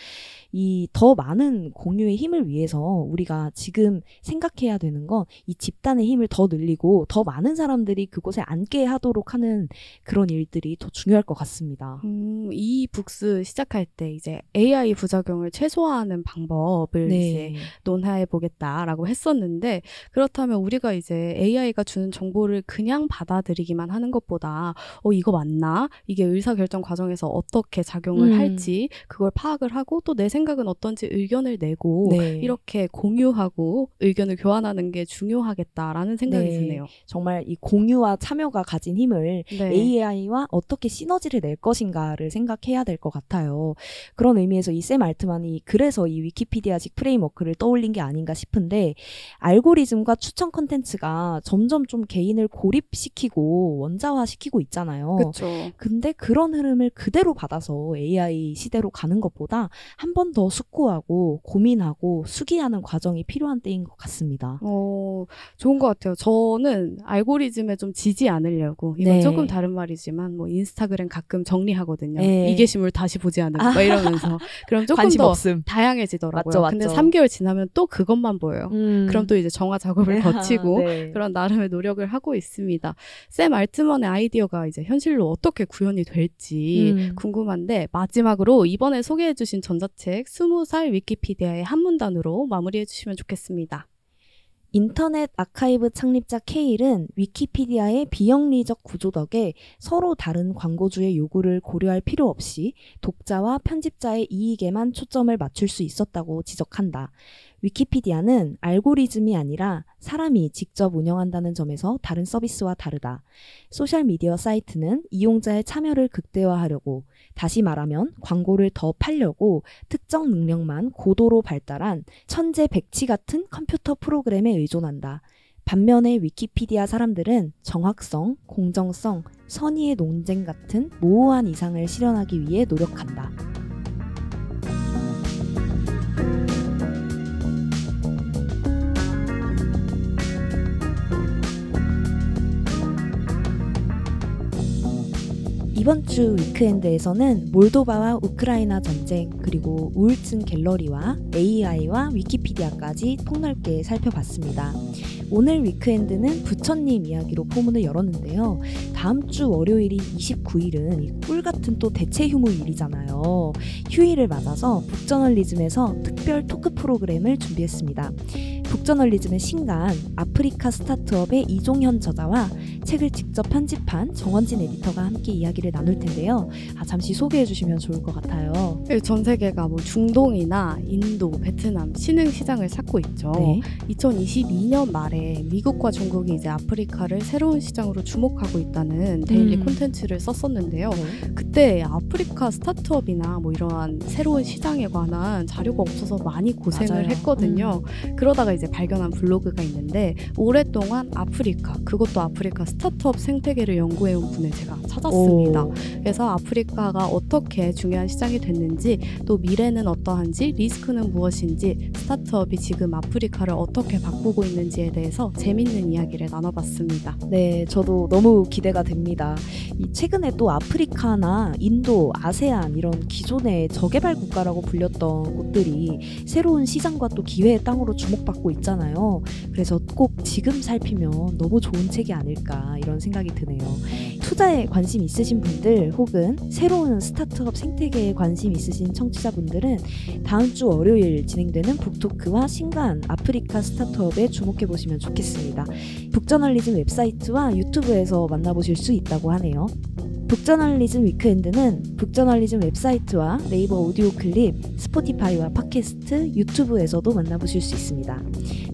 이 더 많은 공유의 힘을 위해서 우리가 지금 생각해야 되는 건 이 집단의 힘을 더 늘리고 더 많은 사람들이 그곳에 앉게 하도록 하는 그런 일들이 더 중요할 것 같습니다. 음, 이 북스 시작할 때 이제 AI 부작용을 최소화하는 방법을 네. 이제 논해 보겠다라고 했었는데 그렇다면 우리가 이제 AI가 주는 정보를 그냥 받아들이기만 하는 것보다 어 이거 맞나? 이게 의사 결정 과정에서 어떻게 작용을 음. 할지 그걸 파악을 하고 또 내 생각은 어떤지 의견을 내고 네. 이렇게 공유하고 의견을 교환하는 게 중요하겠다라는 생각이 네. 드네요. 정말 이 공유와 참여가 가진 힘을 네. AI와 어떻게 시너지를 낼 것인가를 생각해야 될 것 같아요. 그런 의미에서 이 샘 알트만이 그래서 이 위키피디아식 framework를 떠올린 게 아닌가 싶은데 알고리즘과 추천 컨텐츠가 점점 좀 개인을 고립시키고 원자화시키고 있잖아요. 그렇죠. 근데 그런 흐름을 그대로 받아서 AI 시대로 가는 것보다 한 번 더 숙고하고 고민하고 수기하는 과정이 필요한 때인 것 같습니다. 어, 좋은 것 같아요. 저는 알고리즘에 좀 지지 않으려고, 이건 네. 조금 다른 말이지만, 뭐, 인스타그램 가끔 정리하거든요. 네. 이 게시물 다시 보지 않음, 막 이러면서. 그럼 조금 더 없음. 다양해지더라고요. 맞죠, 근데 맞죠. 3개월 지나면 또 그것만 보여요. 음. 그럼 또 이제 정화 작업을 거치고, 네. 그런 나름의 노력 을 하고 있습니다. 샘 알트먼의 아이디어가 이제 현실로 어떻게 구현이 될지 음. 궁금한데 마지막으로 이번에 소개해 주신 전자책 20살 위키피디아의 한 문단으로 마무리해 주시면 좋겠습니다. 인터넷 아카이브 창립자 케일은 위키피디아의 비영리적 구조 덕에 서로 다른 광고주의 요구를 고려할 필요 없이 독자와 편집자의 이익에만 초점을 맞출 수 있었다고 지적한다. 위키피디아는 알고리즘이 아니라 사람이 직접 운영한다는 점에서 다른 서비스와 다르다. 소셜미디어 사이트는 이용자의 참여를 극대화하려고, 다시 말하면 광고를 더 팔려고 특정 능력만 고도로 발달한 천재 백치 같은 컴퓨터 프로그램에 의존한다. 반면에 위키피디아 사람들은 정확성, 공정성, 선의의 논쟁 같은 모호한 이상을 실현하기 위해 노력한다. 이번 주 위크엔드에서는 몰도바와 우크라이나 전쟁, 그리고 우울증 갤러리와 AI와 위키피디아까지 폭넓게 살펴봤습니다. 오늘 위크엔드는 부처님 이야기로 포문을 열었는데요. 다음 주 월요일인 29일은 꿀 같은 또 대체 휴무일이잖아요. 휴일을 맞아서 북저널리즘에서 특별 토크 프로그램을 준비했습니다. 북저널리즘의 신간 아프리카 스타트업의 이종현 저자와 책을 직접 편집한 정원진 에디터가 함께 이야기를 나눌 텐데요. 아, 잠시 소개해 주시면 좋을 것 같아요. 전 세계가 뭐 중동이나 인도, 베트남, 신흥 시장을 찾고 있죠. 네. 2022년 말에 미국과 중국이 이제 아프리카를 새로운 시장으로 주목하고 있다는 daily 음. 콘텐츠를 썼었는데요. 그때 아프리카 스타트업이나 뭐 이러한 새로운 시장에 관한 자료가 없어서 많이 고생을 맞아요. 음. 했거든요. 그러다가 이제 발견한 블로그가 있는데 오랫동안 아프리카 그것도 아프리카 스타트업 생태계를 연구해온 분을 제가 찾았습니다. 오. 그래서 아프리카가 어떻게 중요한 시장이 됐는지 또 미래는 어떠한지 리스크는 무엇인지 스타트업이 지금 아프리카를 어떻게 바꾸고 있는지에 대해 서 재밌는 이야기를 나눠봤습니다. 네, 저도 너무 기대가 됩니다. 이 최근에 또 아프리카나 인도, 아세안 이런 기존의 저개발 국가라고 불렸던 곳들이 새로운 시장과 또 기회의 땅으로 주목받고 있잖아요. 그래서 꼭 지금 살피면 너무 좋은 책이 아닐까 이런 생각이 드네요. 투자에 관심 있으신 분들 혹은 새로운 스타트업 생태계에 관심 있으신 청취자분들은 다음 주 월요일 진행되는 북토크와 신간 아프리카 스타트업에 주목해 보시면 좋겠습니다. 북저널리즘 웹사이트와 유튜브에서 만나보실 수 있다고 하네요. 북저널리즘 위크엔드는 북저널리즘 웹사이트와 네이버 오디오 클립, 스포티파이와 팟캐스트, 유튜브에서도 만나보실 수 있습니다.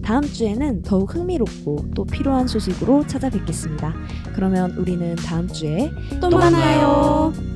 다음 주에는 더욱 흥미롭고 또 필요한 소식으로 찾아뵙겠습니다. 그러면 우리는 다음 주에 또, 또 만나요. 만나요.